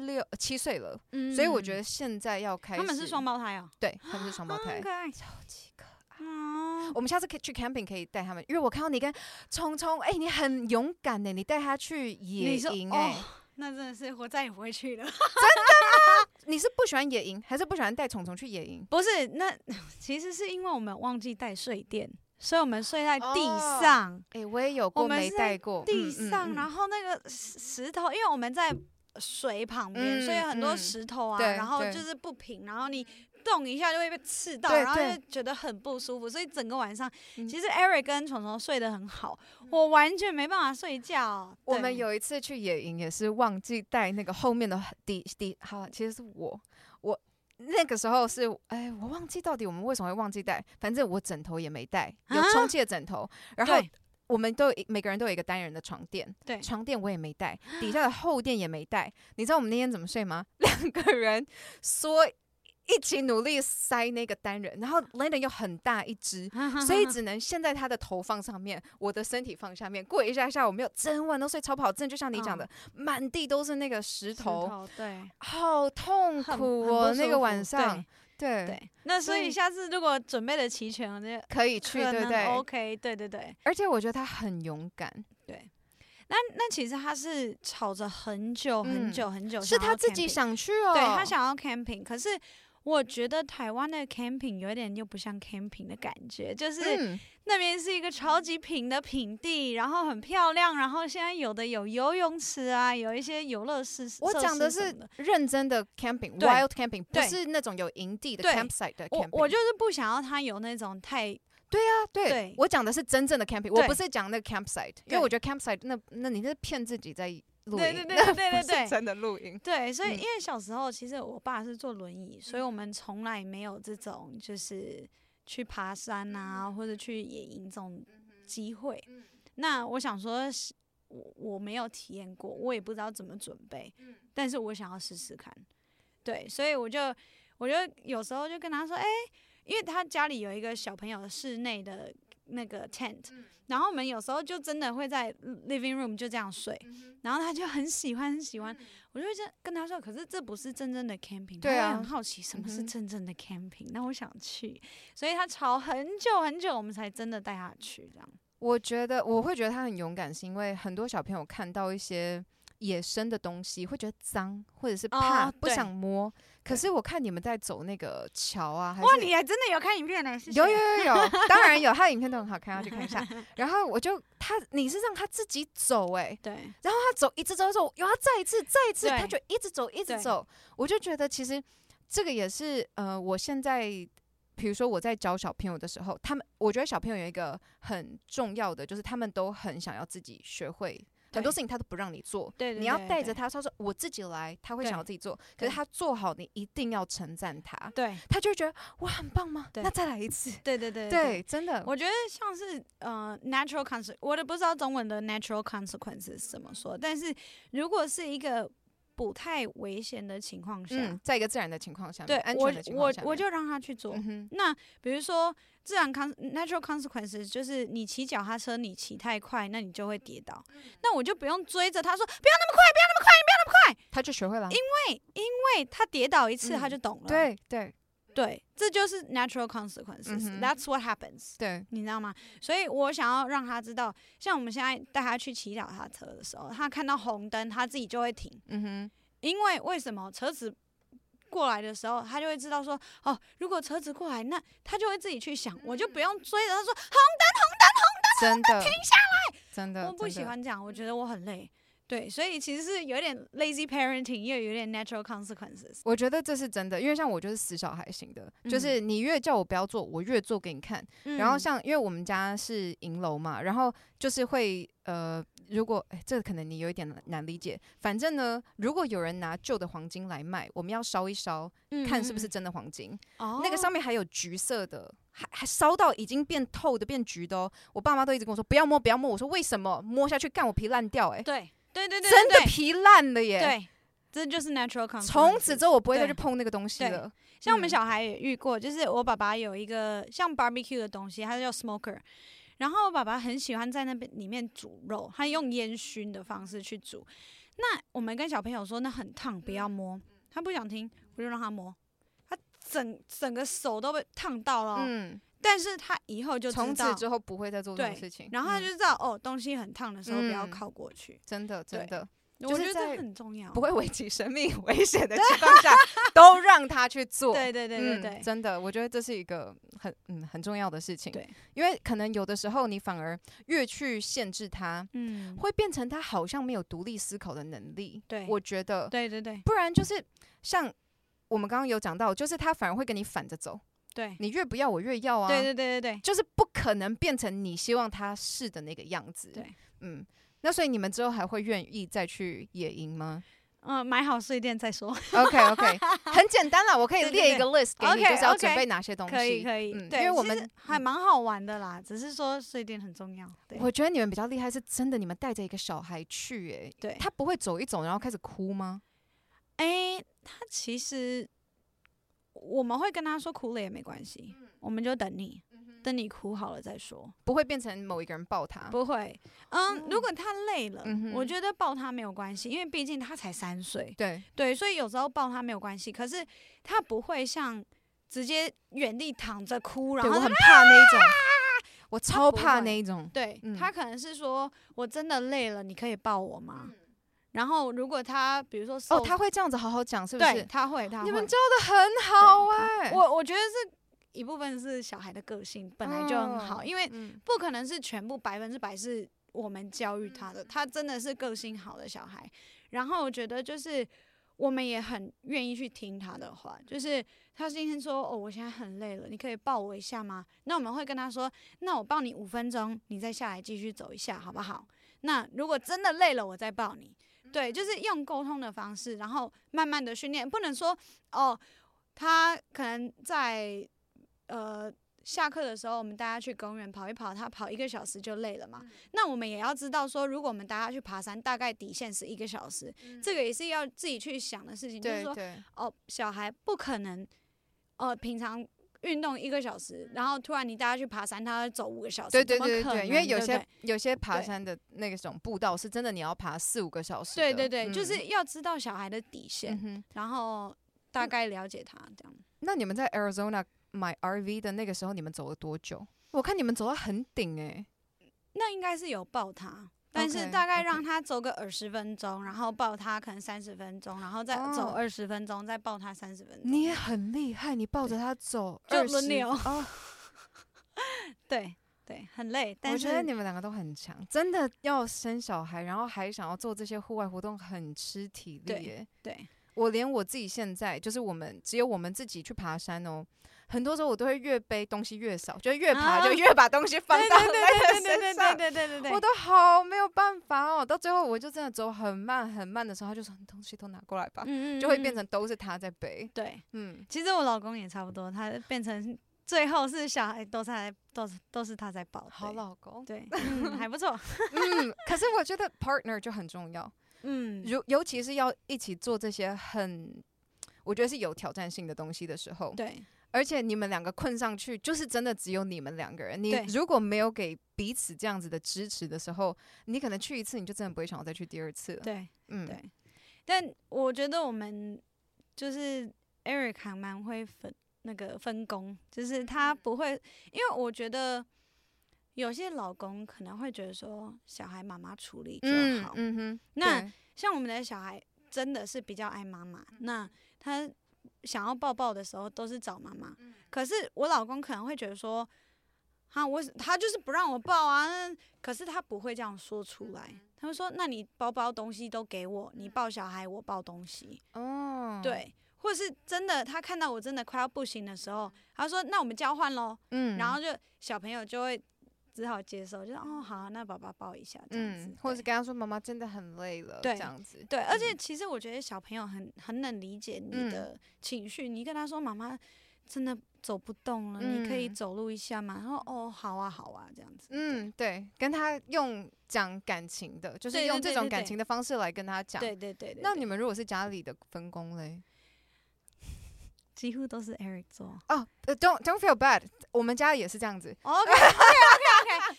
六七岁了，所以我觉得现在要开始。他们是双胞胎哦。对，他们是双胞胎，超级可爱。嗯，我们下次可以去 camping，可以带他们，因为我看到你跟聪聪，哎、欸，你很勇敢呢，你带他去野营，哎、哦，那真的是我再也不会去了。真的吗？你是不喜欢野营，还是不喜欢带虫虫去野营？不是，那其实是因为我们忘记带睡垫，所以我们睡在地上。哎、哦欸，我也有过没带过地上，嗯嗯嗯、然后那个石头，因为我们在水旁边，嗯、所以很多石头啊，嗯、然后就是不平，然后你。动一下就会被刺到，然后就觉得很不舒服，所以整个晚上，其实 Eric 跟虫虫睡得很好，我完全没办法睡觉。我们有一次去野营，也是忘记带那个后面的底底，好，其实是我，我那个时候是，哎，我忘记到底我们为什么会忘记带，反正我枕头也没带，有充气的枕头，然后我们都有每个人都有一个单人的床垫，对，床垫我也没带，底下的厚垫也没带，你知道我们那天怎么睡吗？两个人说。一起努力塞那个单人，然后 Landon 又很大一只，所以只能陷在他的头放上面，我的身体放下面。过一下下，我没有整晚都睡超不好，真的就像你讲的，满、哦、地都是那个石头，石头对，好痛苦哦，那个晚上，对，对。对，那所以下次如果准备的齐全了，那可以去，对不对？OK，对对对，而且我觉得他很勇敢，对。那那其实他是吵着很久很久很久，是他自己想去哦，对他想要 camping，可是。我觉得台湾的 camping 有点又不像 camping 的感觉，就是那边是一个超级平的平地，然后很漂亮，然后现在有的有游泳池啊，有一些游乐设施。我讲的是认真的 camping，wild camping，不是那种有营地的 campsite 的 camping。我我就是不想要它有那种太。对啊，对，我讲的是真正的 camping，我不是讲那个 campsite，因为我觉得 campsite 那那你是骗自己在。对对对对对对，真的。对，所以因为小时候其实我爸是坐轮椅，所以我们从来没有这种就是去爬山啊，或者去野营这种机会。那我想说，我我没有体验过，我也不知道怎么准备，但是我想要试试看。对，所以我就我就有时候就跟他说，哎，因为他家里有一个小朋友室内的那个 tent。然后我们有时候就真的会在 living room 就这样睡，然后他就很喜欢很喜欢，我就会跟他说，可是这不是真正的 camping，对啊，很好奇什么是真正的 camping，那我想去，所以他吵很久很久，我们才真的带他去这样。我觉得我会觉得他很勇敢，是因为很多小朋友看到一些野生的东西会觉得脏，或者是怕不想摸。可是我看你们在走那个桥啊，还是哇，你还真的有看影片呢？有有有有，当然有，他的影片都很好看，要去看一下。然后我就他，你是让他自己走哎、欸，对。然后他走一直走走，然后再一次再一次，他就一直走一直走。我就觉得其实这个也是呃，我现在比如说我在教小朋友的时候，他们我觉得小朋友有一个很重要的，就是他们都很想要自己学会。很多事情他都不让你做，对你要带着他，他说我自己来，他会想要自己做。可是他做好，你一定要称赞他，对，他就会觉得哇很棒吗？那再来一次，对对对对，真的，我觉得像是呃 natural consequence，我都不知道中文的 natural consequences 是怎么说，但是如果是一个不太危险的情况下，嗯，在一个自然的情况下，对，安全的情况下，我我就让他去做。那比如说。自然 con natural consequences 就是你骑脚踏车，你骑太快，那你就会跌倒。那我就不用追着他说，不要那么快，不要那么快，你不要那么快，他就学会了。因为因为他跌倒一次，他就懂了。对对对，这就是 natural consequences。That's what happens。对，你知道吗？所以我想要让他知道，像我们现在带他去骑脚踏车的时候，他看到红灯，他自己就会停。嗯哼。因为为什么车子？过来的时候，他就会知道说，哦，如果车子过来，那他就会自己去想，我就不用追着他说红灯，红灯，红灯，红灯停下来，真的，我不喜欢这样，我觉得我很累。对，所以其实是有点 lazy parenting，又有点 natural consequences。我觉得这是真的，因为像我就是死小孩型的，嗯、就是你越叫我不要做，我越做给你看。嗯、然后像因为我们家是银楼嘛，然后就是会呃，如果哎，这可能你有一点难理解。反正呢，如果有人拿旧的黄金来卖，我们要烧一烧，嗯、看是不是真的黄金。哦、那个上面还有橘色的，还还烧到已经变透的、变橘的哦。我爸妈都一直跟我说不要摸，不要摸。我说为什么？摸下去干我皮烂掉哎。对。对对对，真的皮烂了耶！对，这就是 natural consequence。从此之后，我不会再去碰那个东西了。像我们小孩也遇过，就是我爸爸有一个像 barbecue 的东西，它叫 smoker，然后我爸爸很喜欢在那边里面煮肉，他用烟熏的方式去煮。那我们跟小朋友说那很烫，不要摸。他不想听，我就让他摸，他整整个手都被烫到了。嗯。但是他以后就从此之后不会再做这种事情，然后他就知道、嗯、哦，东西很烫的时候不要靠过去。真的，真的，我觉得这很重要，不会危及生命危险的情况下，都让他去做。对对对对对、嗯，真的，我觉得这是一个很嗯很重要的事情。对，因为可能有的时候你反而越去限制他，嗯，会变成他好像没有独立思考的能力。对，我觉得，对对对，不然就是像我们刚刚有讲到，就是他反而会跟你反着走。对，你越不要，我越要啊！对对对对对，就是不可能变成你希望他是的那个样子。对，嗯，那所以你们之后还会愿意再去野营吗？嗯，买好睡垫再说。OK OK，很简单啦，我可以列一个 list 给你，就是要准备哪些东西。可以可以，嗯，因为我们还蛮好玩的啦，只是说睡垫很重要。我觉得你们比较厉害，是真的，你们带着一个小孩去，哎，对，他不会走一走然后开始哭吗？哎，他其实。我们会跟他说哭了也没关系，嗯、我们就等你，嗯、等你哭好了再说，不会变成某一个人抱他，不会。嗯，嗯如果他累了，嗯、我觉得抱他没有关系，因为毕竟他才三岁，对对，所以有时候抱他没有关系。可是他不会像直接原地躺着哭，然后我很怕那一种，啊、我超怕那一种。对、嗯、他可能是说我真的累了，你可以抱我吗？嗯然后，如果他比如说哦，他会这样子好好讲，是不是？对，他会，他会。你们教的很好哎、欸，我我觉得是一部分是小孩的个性本来就很好，哦、因为不可能是全部百分之百是我们教育他的，他真的是个性好的小孩。然后我觉得就是我们也很愿意去听他的话，就是他今天说哦，我现在很累了，你可以抱我一下吗？那我们会跟他说，那我抱你五分钟，你再下来继续走一下，好不好？那如果真的累了，我再抱你。对，就是用沟通的方式，然后慢慢的训练，不能说哦，他可能在呃下课的时候，我们大家去公园跑一跑，他跑一个小时就累了嘛。嗯、那我们也要知道说，如果我们大家去爬山，大概底线是一个小时，嗯、这个也是要自己去想的事情，就是说哦，小孩不可能呃平常。运动一个小时，然后突然你带他去爬山，他要走五个小时，对对对对，因为有些有些爬山的那种步道是真的，你要爬四五个小时。对对对，嗯、就是要知道小孩的底线，嗯、然后大概了解他这样。那你们在 Arizona 买 RV 的那个时候，你们走了多久？我看你们走到很顶诶、欸，那应该是有抱他。但是大概让他走个二十分钟.然后抱他可能三十分钟，然后再走二十分钟，oh, 再抱他三十分钟。你也很厉害，你抱着他走就轮流。哦，对对，很累。但是我觉得你们两个都很强，真的要生小孩，然后还想要做这些户外活动，很吃体力耶。对，对我连我自己现在就是我们只有我们自己去爬山哦。很多时候我都会越背东西越少，就越爬就越把东西放到那个身上，对对对对对对，我都好没有办法哦。到最后我就真的走很慢很慢的时候，他就说你东西都拿过来吧，就会变成都是他在背。对，嗯，其实我老公也差不多，他变成最后是小孩都在都是都是他在抱。好老公，对，嗯，还不错。嗯，可是我觉得 partner 就很重要，嗯，尤尤其是要一起做这些很，我觉得是有挑战性的东西的时候，对。而且你们两个困上去，就是真的只有你们两个人。你如果没有给彼此这样子的支持的时候，你可能去一次，你就真的不会想要再去第二次了。对，嗯，对。但我觉得我们就是 Eric 还蛮会分那个分工，就是他不会，因为我觉得有些老公可能会觉得说小孩妈妈处理就好。嗯，嗯哼。那像我们的小孩真的是比较爱妈妈，那他。想要抱抱的时候都是找妈妈，可是我老公可能会觉得说，啊，我他就是不让我抱啊，可是他不会这样说出来，他会说，那你包包东西都给我，你抱小孩，我抱东西。哦，对，或者是真的，他看到我真的快要不行的时候，他说，那我们交换喽。嗯，然后就小朋友就会只好接受，就是哦好啊，那爸爸抱一下这样子，或者是跟他说妈妈真的很累了，对，这样子。对，而且其实我觉得小朋友很很能理解你的情绪，你跟他说妈妈。真的走不动了，嗯、你可以走路一下嘛？然后哦，好啊，好啊，这样子。嗯，对，跟他用讲感情的，就是用这种感情的方式来跟他讲。对对对，对。那你们如果是家里的分工嘞？几乎都是 Eric 做。哦、oh,，Don't Don't feel bad，我们家也是这样子。OK，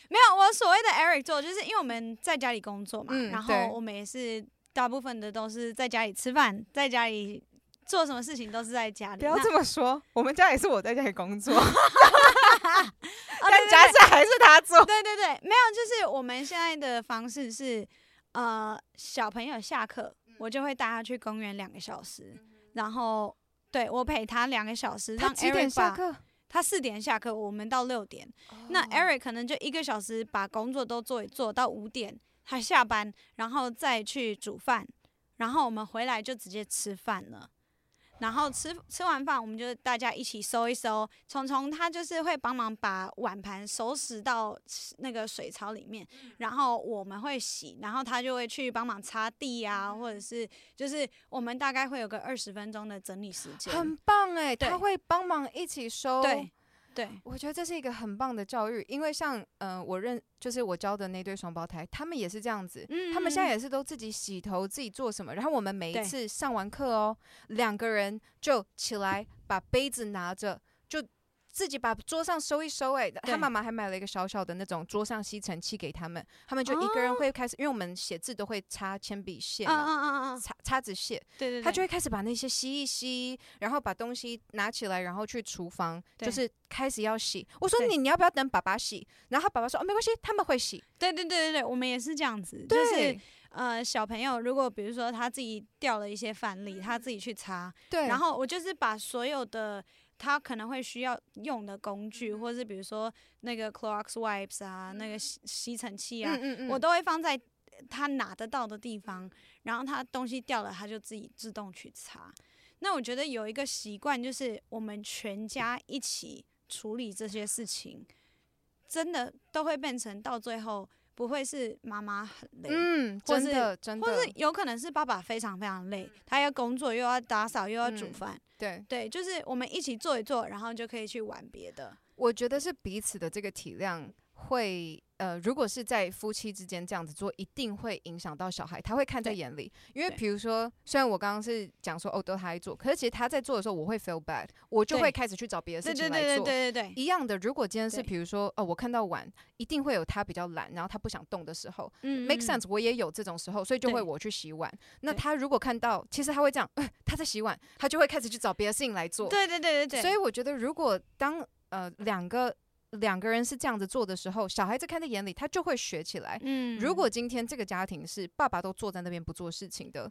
没有，我所谓的 Eric 做，就是因为我们在家里工作嘛，嗯、然后我们也是大部分的都是在家里吃饭，在家里。做什么事情都是在家里。不要这么说，我们家也是我在家里工作，但家事还是他做。对对对，没有，就是我们现在的方式是，呃，小朋友下课，我就会带他去公园两个小时，然后对我陪他两个小时。他几点下课？他四点下课，我们到六点。那 Eric 可能就一个小时把工作都做一做到五点，他下班，然后再去煮饭，然后我们回来就直接吃饭了。然后吃吃完饭，我们就大家一起收一收。虫虫他就是会帮忙把碗盘收拾到那个水槽里面，然后我们会洗，然后他就会去帮忙擦地啊，或者是就是我们大概会有个二十分钟的整理时间。很棒哎，对他会帮忙一起收。对。对，我觉得这是一个很棒的教育，因为像呃，我认就是我教的那对双胞胎，他们也是这样子，嗯、他们现在也是都自己洗头，自己做什么，然后我们每一次上完课哦，两个人就起来把杯子拿着。自己把桌上收一收，哎，他妈妈还买了一个小小的那种桌上吸尘器给他们，他们就一个人会开始，因为我们写字都会擦铅笔屑嘛，擦擦子屑，对对，他就会开始把那些吸一吸，然后把东西拿起来，然后去厨房，就是开始要洗。我说你你要不要等爸爸洗？然后他爸爸说哦没关系，他们会洗。对对对对对，我们也是这样子，就是呃小朋友如果比如说他自己掉了一些饭粒，他自己去擦，对，然后我就是把所有的。他可能会需要用的工具，或者是比如说那个 Clorox wipes 啊，那个吸吸尘器啊，我都会放在他拿得到的地方。然后他东西掉了，他就自己自动去擦。那我觉得有一个习惯，就是我们全家一起处理这些事情，真的都会变成到最后。不会是妈妈很累，嗯，真的，真的，或是有可能是爸爸非常非常累，他要工作又要打扫又要煮饭，嗯，对对，就是我们一起做一做，然后就可以去玩别的。我觉得是彼此的这个体谅会。呃，如果是在夫妻之间这样子做，一定会影响到小孩，他会看在眼里。因为比如说，虽然我刚刚是讲说哦，都他在做，可是其实他在做的时候，我会 feel bad，我就会开始去找别的事情来做。对对对对对，一样的。如果今天是比如说哦，我看到碗，一定会有他比较懒，然后他不想动的时候。嗯，make sense，我也有这种时候，所以就会我去洗碗。那他如果看到，其实他会这样，呃，他在洗碗，他就会开始去找别的事情来做。对对对对对。所以我觉得，如果当呃两个。两个人是这样子做的时候，小孩子看在眼里，他就会学起来。嗯，如果今天这个家庭是爸爸都坐在那边不做事情的。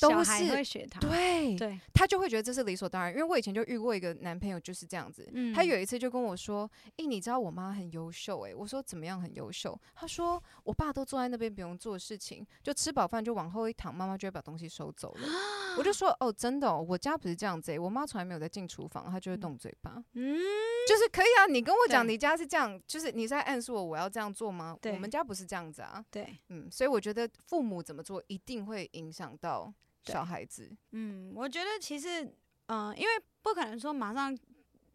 都是会学他，对，对他就会觉得这是理所当然。因为我以前就遇过一个男朋友就是这样子，嗯、他有一次就跟我说：“诶、欸，你知道我妈很优秀诶。”我说：“怎么样很优秀？”他说：“我爸都坐在那边不用做事情，就吃饱饭就往后一躺，妈妈就会把东西收走了。”我就说：“哦，真的、哦，我家不是这样子诶，我妈从来没有在进厨房，她就会动嘴巴。嗯，就是可以啊，你跟我讲你家是这样，就是你在暗示我我要这样做吗？对我们家不是这样子啊。对，嗯，所以我觉得父母怎么做一定会影响到。”小孩子，嗯，我觉得其实，嗯、呃，因为不可能说马上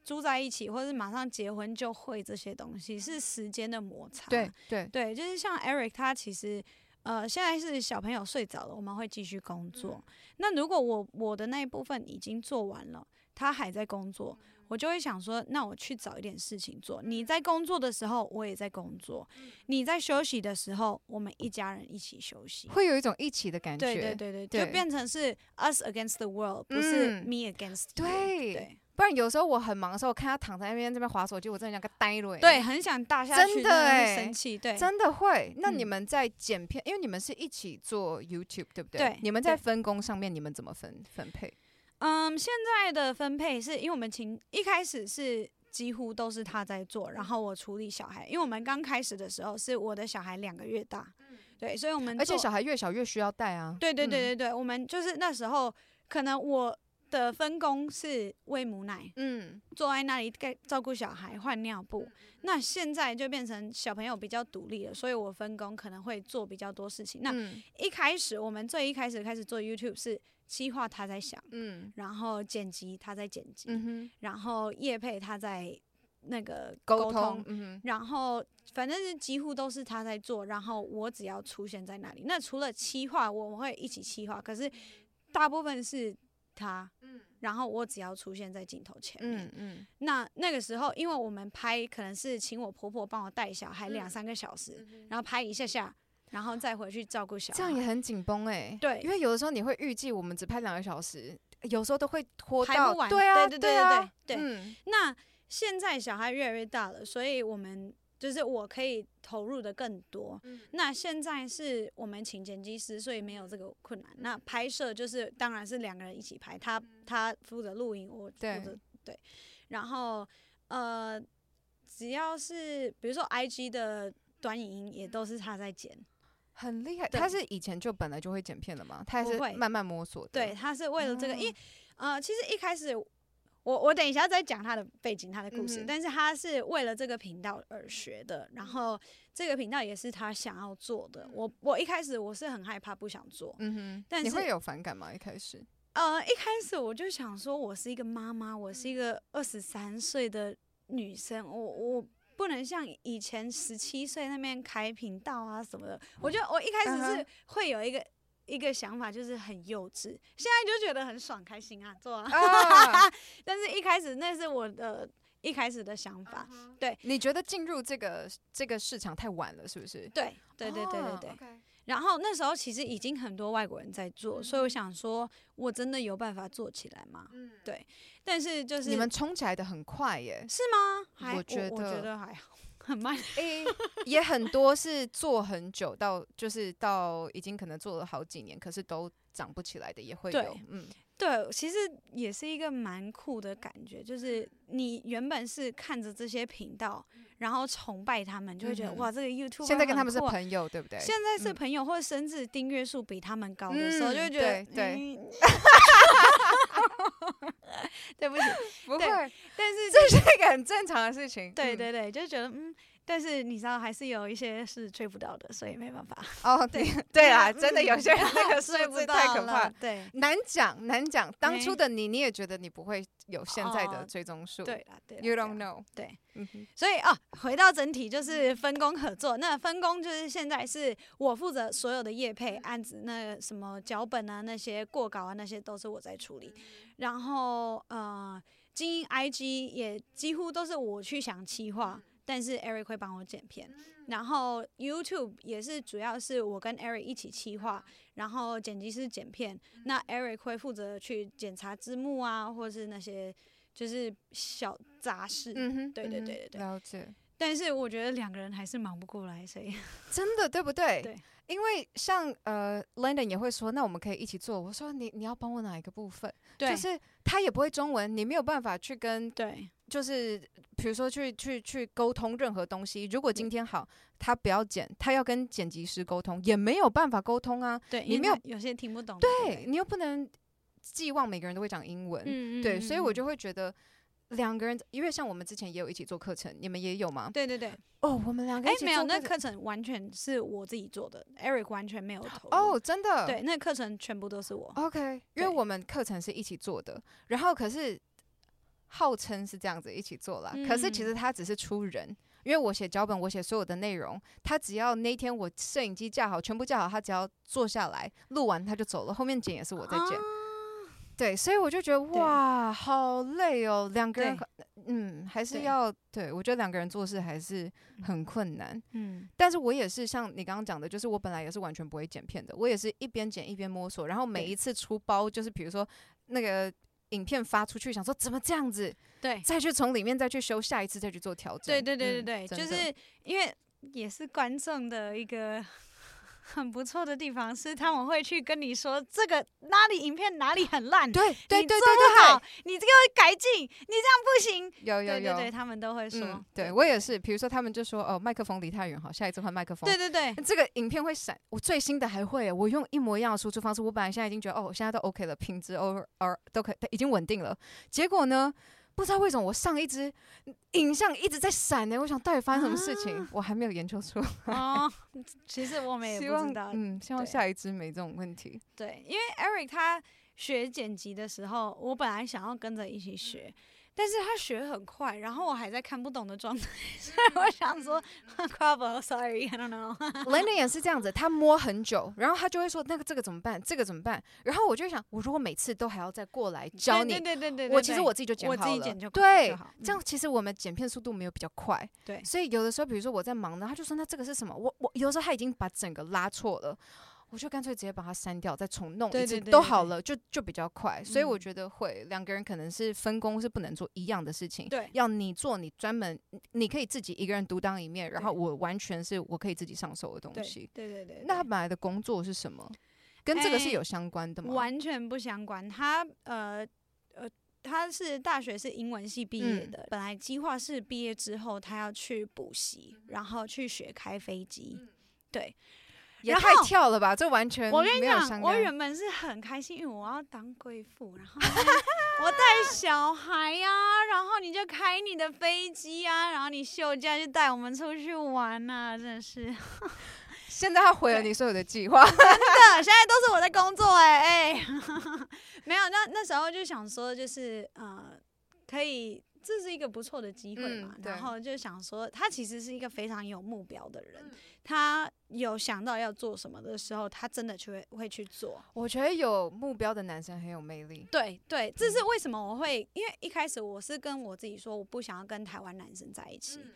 住在一起，或者是马上结婚就会这些东西，是时间的摩擦。对对对，就是像 Eric 他其实，呃，现在是小朋友睡着了，我们会继续工作。嗯、那如果我我的那一部分已经做完了，他还在工作。我就会想说，那我去找一点事情做。你在工作的时候，我也在工作；你在休息的时候，我们一家人一起休息，会有一种一起的感觉。对对对对，对就变成是 us against the world，不是 me against。对对，不然有时候我很忙的时候，我看他躺在那边这边划手机，我真的想个呆了。对，很想大下去，真的哎，生气。对，真的会。那你们在剪片，因为你们是一起做 YouTube，对不对？对。你们在分工上面，你们怎么分分配？嗯，现在的分配是因为我们情一开始是几乎都是他在做，然后我处理小孩。因为我们刚开始的时候是我的小孩两个月大，对，所以我们而且小孩越小越需要带啊。对对对对对，我们就是那时候可能我的分工是喂母奶，嗯，坐在那里该照顾小孩换尿布。那现在就变成小朋友比较独立了，所以我分工可能会做比较多事情。那一开始我们最一开始开始做 YouTube 是企划他在想，嗯，然后剪辑他在剪辑，嗯，然后叶配他在那个沟通，嗯，然后反正是几乎都是他在做，然后我只要出现在那里。那除了企划，我们会一起企划，可是大部分是他，嗯。然后我只要出现在镜头前面，嗯嗯，那那个时候，因为我们拍可能是请我婆婆帮我带小孩两三个小时，嗯、然后拍一下下，然后再回去照顾小孩，这样也很紧绷哎、欸。对，因为有的时候你会预计我们只拍两个小时，有时候都会拖到拍不完。对啊，对对对对对，对。嗯，那现在小孩越来越大了，所以我们。就是我可以投入的更多。嗯、那现在是我们请剪辑师，所以没有这个困难。那拍摄就是当然是两个人一起拍，他他负责录影，我负责对，对。然后呃，只要是比如说 IG 的短影音，也都是他在剪，很厉害。他是以前就本来就会剪片的吗？他还是慢慢摸索的。对，他是为了这个，嗯、因为呃，其实一开始。我我等一下再讲他的背景，他的故事。嗯、但是他是为了这个频道而学的，然后这个频道也是他想要做的。我我一开始我是很害怕，不想做。嗯哼。但是你会有反感吗？一开始？呃，一开始我就想说，我是一个妈妈，我是一个二十三岁的女生，我我不能像以前十七岁那边开频道啊什么的。我就我一开始是会有一个。一个想法就是很幼稚，现在就觉得很爽开心啊，做啊。啊 但是一开始那是我的一开始的想法。Uh huh. 对，你觉得进入这个这个市场太晚了，是不是？对，对对对对对。Oh. 然后那时候其实已经很多外国人在做，嗯、所以我想说，我真的有办法做起来吗？嗯，对。但是就是你们冲起来的很快耶，是吗？还我觉得我，我觉得还好。很慢，诶、欸，也很多是做很久到，就是到已经可能做了好几年，可是都长不起来的也会有，嗯，对，其实也是一个蛮酷的感觉，就是你原本是看着这些频道，然后崇拜他们，就会觉得、嗯、哇，这个 YouTube 现在跟他们是朋友，对不对？现在是朋友，或者甚至订阅数比他们高的时候，嗯、就会觉得对。对 不起，不会，但是这是一个很正常的事情。对对对，就觉得嗯，但是你知道，还是有一些是追不到的，所以没办法。哦，对对啊，真的有些人那个 睡不太可怕，对，难讲难讲。当初的你，你也觉得你不会有现在的追踪数，对啦，对，You don't know，对，所以哦，回到整体就是分工合作。那分工就是现在是我负责所有的业配案子，那什么脚本啊，那些过稿啊，那些都是我在处理。然后呃，经营 IG 也几乎都是我去想企划，但是 Eric 会帮我剪片。然后 YouTube 也是主要是我跟 Eric 一起企划，然后剪辑师剪片，那 Eric 会负责去检查字幕啊，或是那些就是小杂事。嗯哼，对对对对对。了解。但是我觉得两个人还是忙不过来，所以 真的对不对？对。因为像呃，Landon 也会说，那我们可以一起做。我说你你要帮我哪一个部分？对，就是他也不会中文，你没有办法去跟对，就是比如说去去去沟通任何东西。如果今天好，他不要剪，他要跟剪辑师沟通，也没有办法沟通啊。对，你没有有些听不懂。对，对你又不能寄望每个人都会讲英文。嗯，对，所以我就会觉得。两个人，因为像我们之前也有一起做课程，你们也有吗？对对对。哦，我们两个哎，没有，那课程完全是我自己做的，Eric 完全没有投。哦，真的。对，那课程全部都是我。OK，因为我们课程是一起做的，然后可是号称是这样子一起做了，可是其实他只是出人，因为我写脚本，我写所有的内容，他只要那天我摄影机架好，全部架好，他只要坐下来录完他就走了，后面剪也是我在剪。对，所以我就觉得哇，好累哦，两个人，对嗯，还是要对，对我觉得两个人做事还是很困难，嗯，但是我也是像你刚刚讲的，就是我本来也是完全不会剪片的，我也是一边剪一边摸索，然后每一次出包，就是比如说那个影片发出去，想说怎么这样子，对，再去从里面再去修，下一次再去做调整，对对对对对，嗯、就是因为也是观众的一个。很不错的地方是，他们会去跟你说这个哪里影片哪里很烂，对对对对对，你这个改进，你这样不行。有有有，对他们都会说。对我也是，比如说他们就说哦，麦克风离太远，好，下一次换麦克风。对对对，这个影片会闪。我最新的还会，我用一模一样的输出方式，我本来现在已经觉得哦，现在都 OK 了，品质 over 都可以，已经稳定了。结果呢？不知道为什么我上一支影像一直在闪呢？我想到底发生什么事情？啊、我还没有研究出来。哦，其实我们也不知道。嗯，希望下一支没这种问题。对，因为 Eric 他学剪辑的时候，我本来想要跟着一起学。但是他学很快，然后我还在看不懂的状态，所以我想说，sorry，I don't know。Landon 也是这样子，他摸很久，然后他就会说，那个这个怎么办？这个怎么办？然后我就想，我如果每次都还要再过来教你，对对对对，我其实我自己就剪好了，我自己剪就对，这样其实我们剪片速度没有比较快，对，所以有的时候，比如说我在忙呢，他就说那这个是什么？我我有的时候他已经把整个拉错了。我就干脆直接把它删掉，再重弄一次都好了，就就比较快。所以我觉得会两个人可能是分工是不能做一样的事情，对，要你做你专门，你可以自己一个人独当一面，然后我完全是我可以自己上手的东西。对对对。那他本来的工作是什么？跟这个是有相关的吗？完全不相关。他呃呃，他是大学是英文系毕业的，本来计划是毕业之后他要去补习，然后去学开飞机，对。也太跳了吧！这完全我跟你讲，我原本是很开心，因为我要当贵妇，然后我带 小孩呀、啊，然后你就开你的飞机啊，然后你休假就带我们出去玩呐、啊，真的是。现在他毁了你所有的计划，真的，现在都是我在工作哎、欸、哎，没有，那那时候就想说，就是呃，可以。这是一个不错的机会嘛，嗯、然后就想说，他其实是一个非常有目标的人，嗯、他有想到要做什么的时候，他真的去会会去做。我觉得有目标的男生很有魅力。对对，这是为什么我会，因为一开始我是跟我自己说，我不想要跟台湾男生在一起。嗯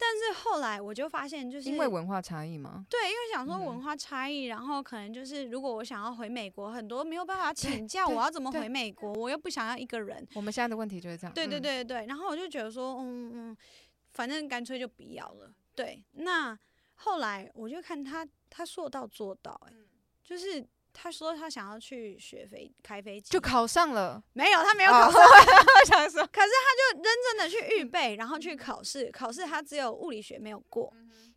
但是后来我就发现，就是因为文化差异吗？对，因为想说文化差异，然后可能就是如果我想要回美国，很多没有办法请假，我要怎么回美国？我又不想要一个人。我们现在的问题就是这样。对对对对，然后我就觉得说，嗯嗯，反正干脆就不要了。对，那后来我就看他，他说到做到，哎，就是。他说他想要去学飞开飞机，就考上了？没有，他没有考上。我想说，可是他就认真的去预备，然后去考试。考试他只有物理学没有过，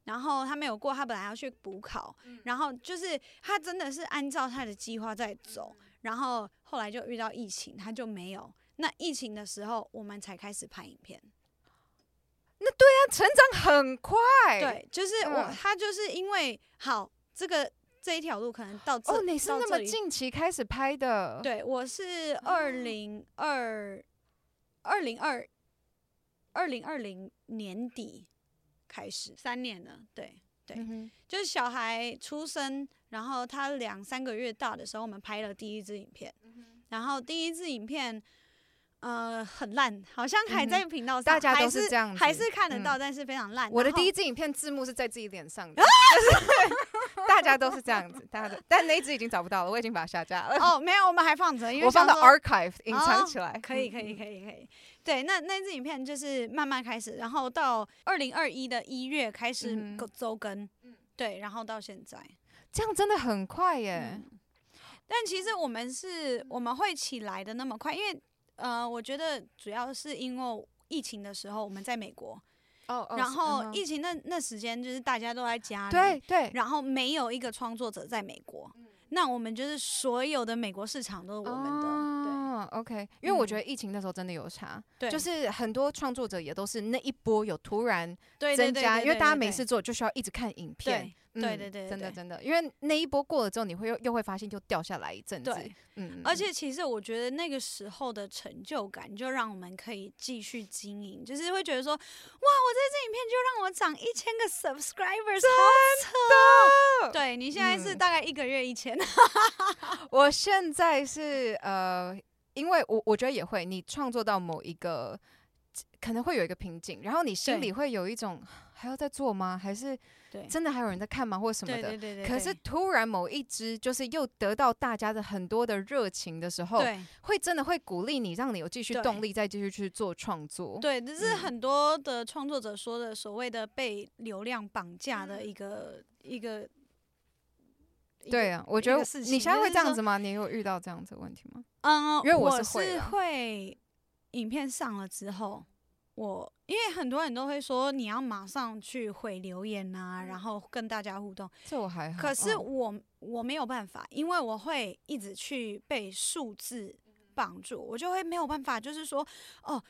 然后他没有过，他本来要去补考，然后就是他真的是按照他的计划在走，然后后来就遇到疫情，他就没有。那疫情的时候，我们才开始拍影片。那对啊，成长很快。对，就是我，他就是因为好这个。这一条路可能到这哦，你是那么近期开始拍的？对，我是二零二二零二二零二零年底开始，三年了。对对，嗯、就是小孩出生，然后他两三个月大的时候，我们拍了第一支影片，嗯、然后第一支影片。呃，很烂，好像还在频道上，大家都是这样子，还是看得到，但是非常烂。我的第一支影片字幕是在自己脸上的，大家都是这样子，大家都，但那一支已经找不到了，我已经把它下架了。哦，没有，我们还放着，因为我放到 archive 隐藏起来。可以，可以，可以，可以。对，那那支影片就是慢慢开始，然后到二零二一的一月开始周更，对，然后到现在，这样真的很快耶。但其实我们是我们会起来的那么快，因为。呃，我觉得主要是因为疫情的时候我们在美国，哦，oh, oh, 然后疫情那那时间就是大家都在家里，对对，然后没有一个创作者在美国，嗯、那我们就是所有的美国市场都是我们的，哦、对，OK，因为我觉得疫情那时候真的有差，对、嗯，就是很多创作者也都是那一波有突然增加，因为大家没事做就需要一直看影片。对对对，真的真的，因为那一波过了之后，你会又又会发现就掉下来一阵子。对，嗯，而且其实我觉得那个时候的成就感，就让我们可以继续经营，就是会觉得说，哇，我在这支影片就让我涨一千个 subscribers，好扯哦。对，你现在是大概一个月一千。我现在是呃，因为我我觉得也会，你创作到某一个可能会有一个瓶颈，然后你心里会有一种还要再做吗？还是？真的还有人在看吗？或什么的？对对对对对，可是突然某一支就是又得到大家的很多的热情的时候，对，会真的会鼓励你，让你有继续动力，再继续去做创作。对，这是很多的创作者说的所谓的被流量绑架的一个、嗯、一个对啊，我觉得你现在会这样子吗？你有遇到这样子的问题吗？嗯，因为我是会，会影片上了之后，我因为很多人都会说你要马上去回留言啊，然后跟大家互动。这我还好，可是我我没有办法，因为我会一直去被数字绑住，我就会没有办法，就是说哦。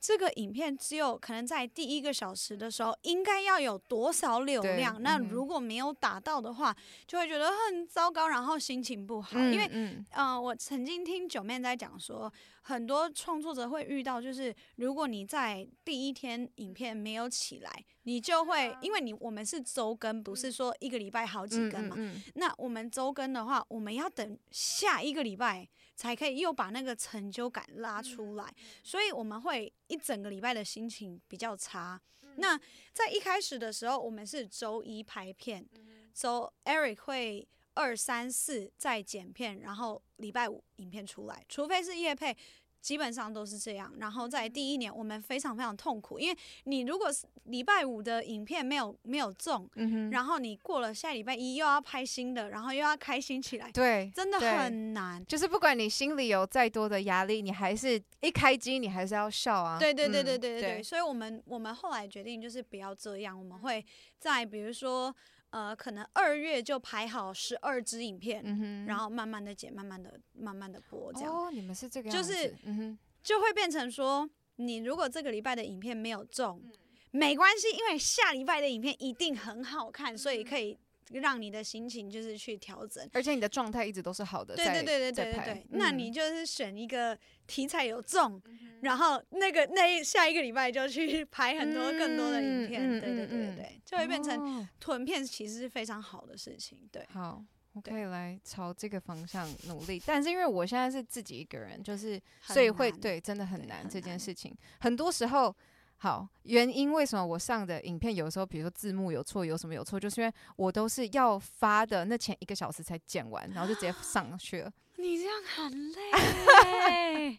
这个影片只有可能在第一个小时的时候应该要有多少流量，那如果没有达到的话，就会觉得很糟糕，然后心情不好。嗯、因为，嗯、呃，我曾经听九妹在讲说，很多创作者会遇到，就是如果你在第一天影片没有起来，你就会因为你我们是周更，不是说一个礼拜好几更嘛。嗯嗯嗯、那我们周更的话，我们要等下一个礼拜。才可以又把那个成就感拉出来，所以我们会一整个礼拜的心情比较差。那在一开始的时候，我们是周一拍片，周 Eric 会二三四再剪片，然后礼拜五影片出来，除非是夜配。基本上都是这样，然后在第一年我们非常非常痛苦，因为你如果是礼拜五的影片没有没有中，然后你过了下礼拜一又要拍新的，然后又要开心起来，对，真的很难。就是不管你心里有再多的压力，你还是一开机你还是要笑啊。对对对对对对对，所以我们我们后来决定就是不要这样，我们会在比如说。呃，可能二月就排好十二支影片，嗯、然后慢慢的剪，慢慢的、慢慢的播，这样。哦，你们是这个样子，就是，嗯、哼就会变成说，你如果这个礼拜的影片没有中，嗯、没关系，因为下礼拜的影片一定很好看，嗯、所以可以。让你的心情就是去调整，而且你的状态一直都是好的。对对对对对对对。那你就是选一个题材有重，然后那个那一下一个礼拜就去 拍很多更多的影片。对对对对对，就会变成囤片，其实是非常好的事情。对，好，我可以来朝这个方向努力。但是因为我现在是自己一个人，就是所以会对真的很难这件事情，很多时候。好，原因为什么我上的影片有时候，比如说字幕有错，有什么有错，就是因为我都是要发的那前一个小时才剪完，然后就直接上去了。你这样很累，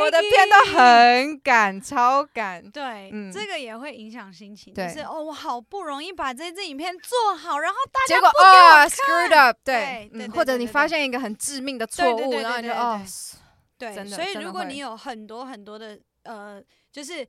我的片都很赶，超赶。对，嗯、这个也会影响心情。对就是哦，我好不容易把这支影片做好，然后大家结果哦，screwed up。对，或者你发现一个很致命的错误，然后你就哦，对。所以如果你有很多很多的呃，就是。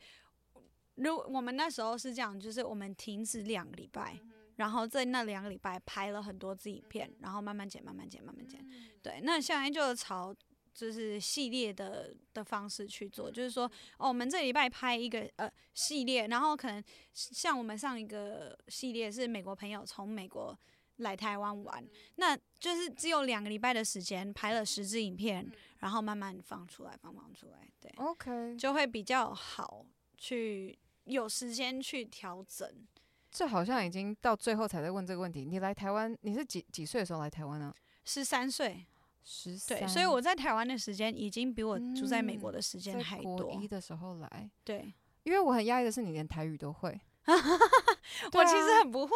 如我们那时候是这样，就是我们停止两个礼拜，然后在那两个礼拜拍了很多支影片，然后慢慢剪，慢慢剪，慢慢剪。对，那现在就朝就是系列的的方式去做，就是说，哦，我们这礼拜拍一个呃系列，然后可能像我们上一个系列是美国朋友从美国来台湾玩，嗯、那就是只有两个礼拜的时间拍了十支影片，嗯、然后慢慢放出来，放放出来，对，OK，就会比较好去。有时间去调整，这好像已经到最后才在问这个问题。你来台湾，你是几几岁的时候来台湾呢？十三岁，十三。对，所以我在台湾的时间已经比我住在美国的时间还多。国一的时候来，对，因为我很压抑的是，你连台语都会。我其实很不会，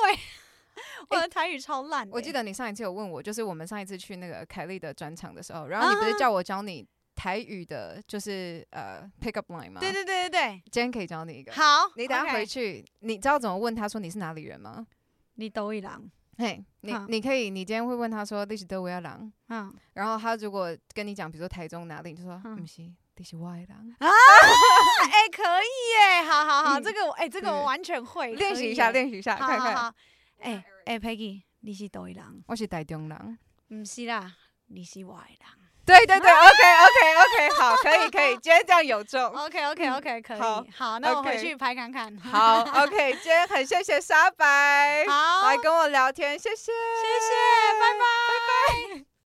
我的台语超烂、欸。我记得你上一次有问我，就是我们上一次去那个凯莉的专场的时候，然后你不是叫我教你。台语的，就是呃，pick up line 吗？对对对对对，今天可以教你一个。好，你等下回去，okay. 你知道怎么问他说你是哪里人吗？你都一郎。嘿，你你可以，你今天会问他说你是都威郎。嗯。然后他如果跟你讲，比如说台中哪里，你就说不是，你是外郎。啊，哎，可以耶，好好好，这个我哎，这个我完全会。练习一下，练习一下，看看。哎哎，Peggy，你是都一郎。我是台中人。不是啦，你是外郎。对对对，OK OK OK，好，可以可以，今天这样有中，OK OK OK，可以，好，好，那我回去拍看看。好，OK，今天很谢谢沙白，好，来跟我聊天，谢谢，谢谢，拜拜。拜拜。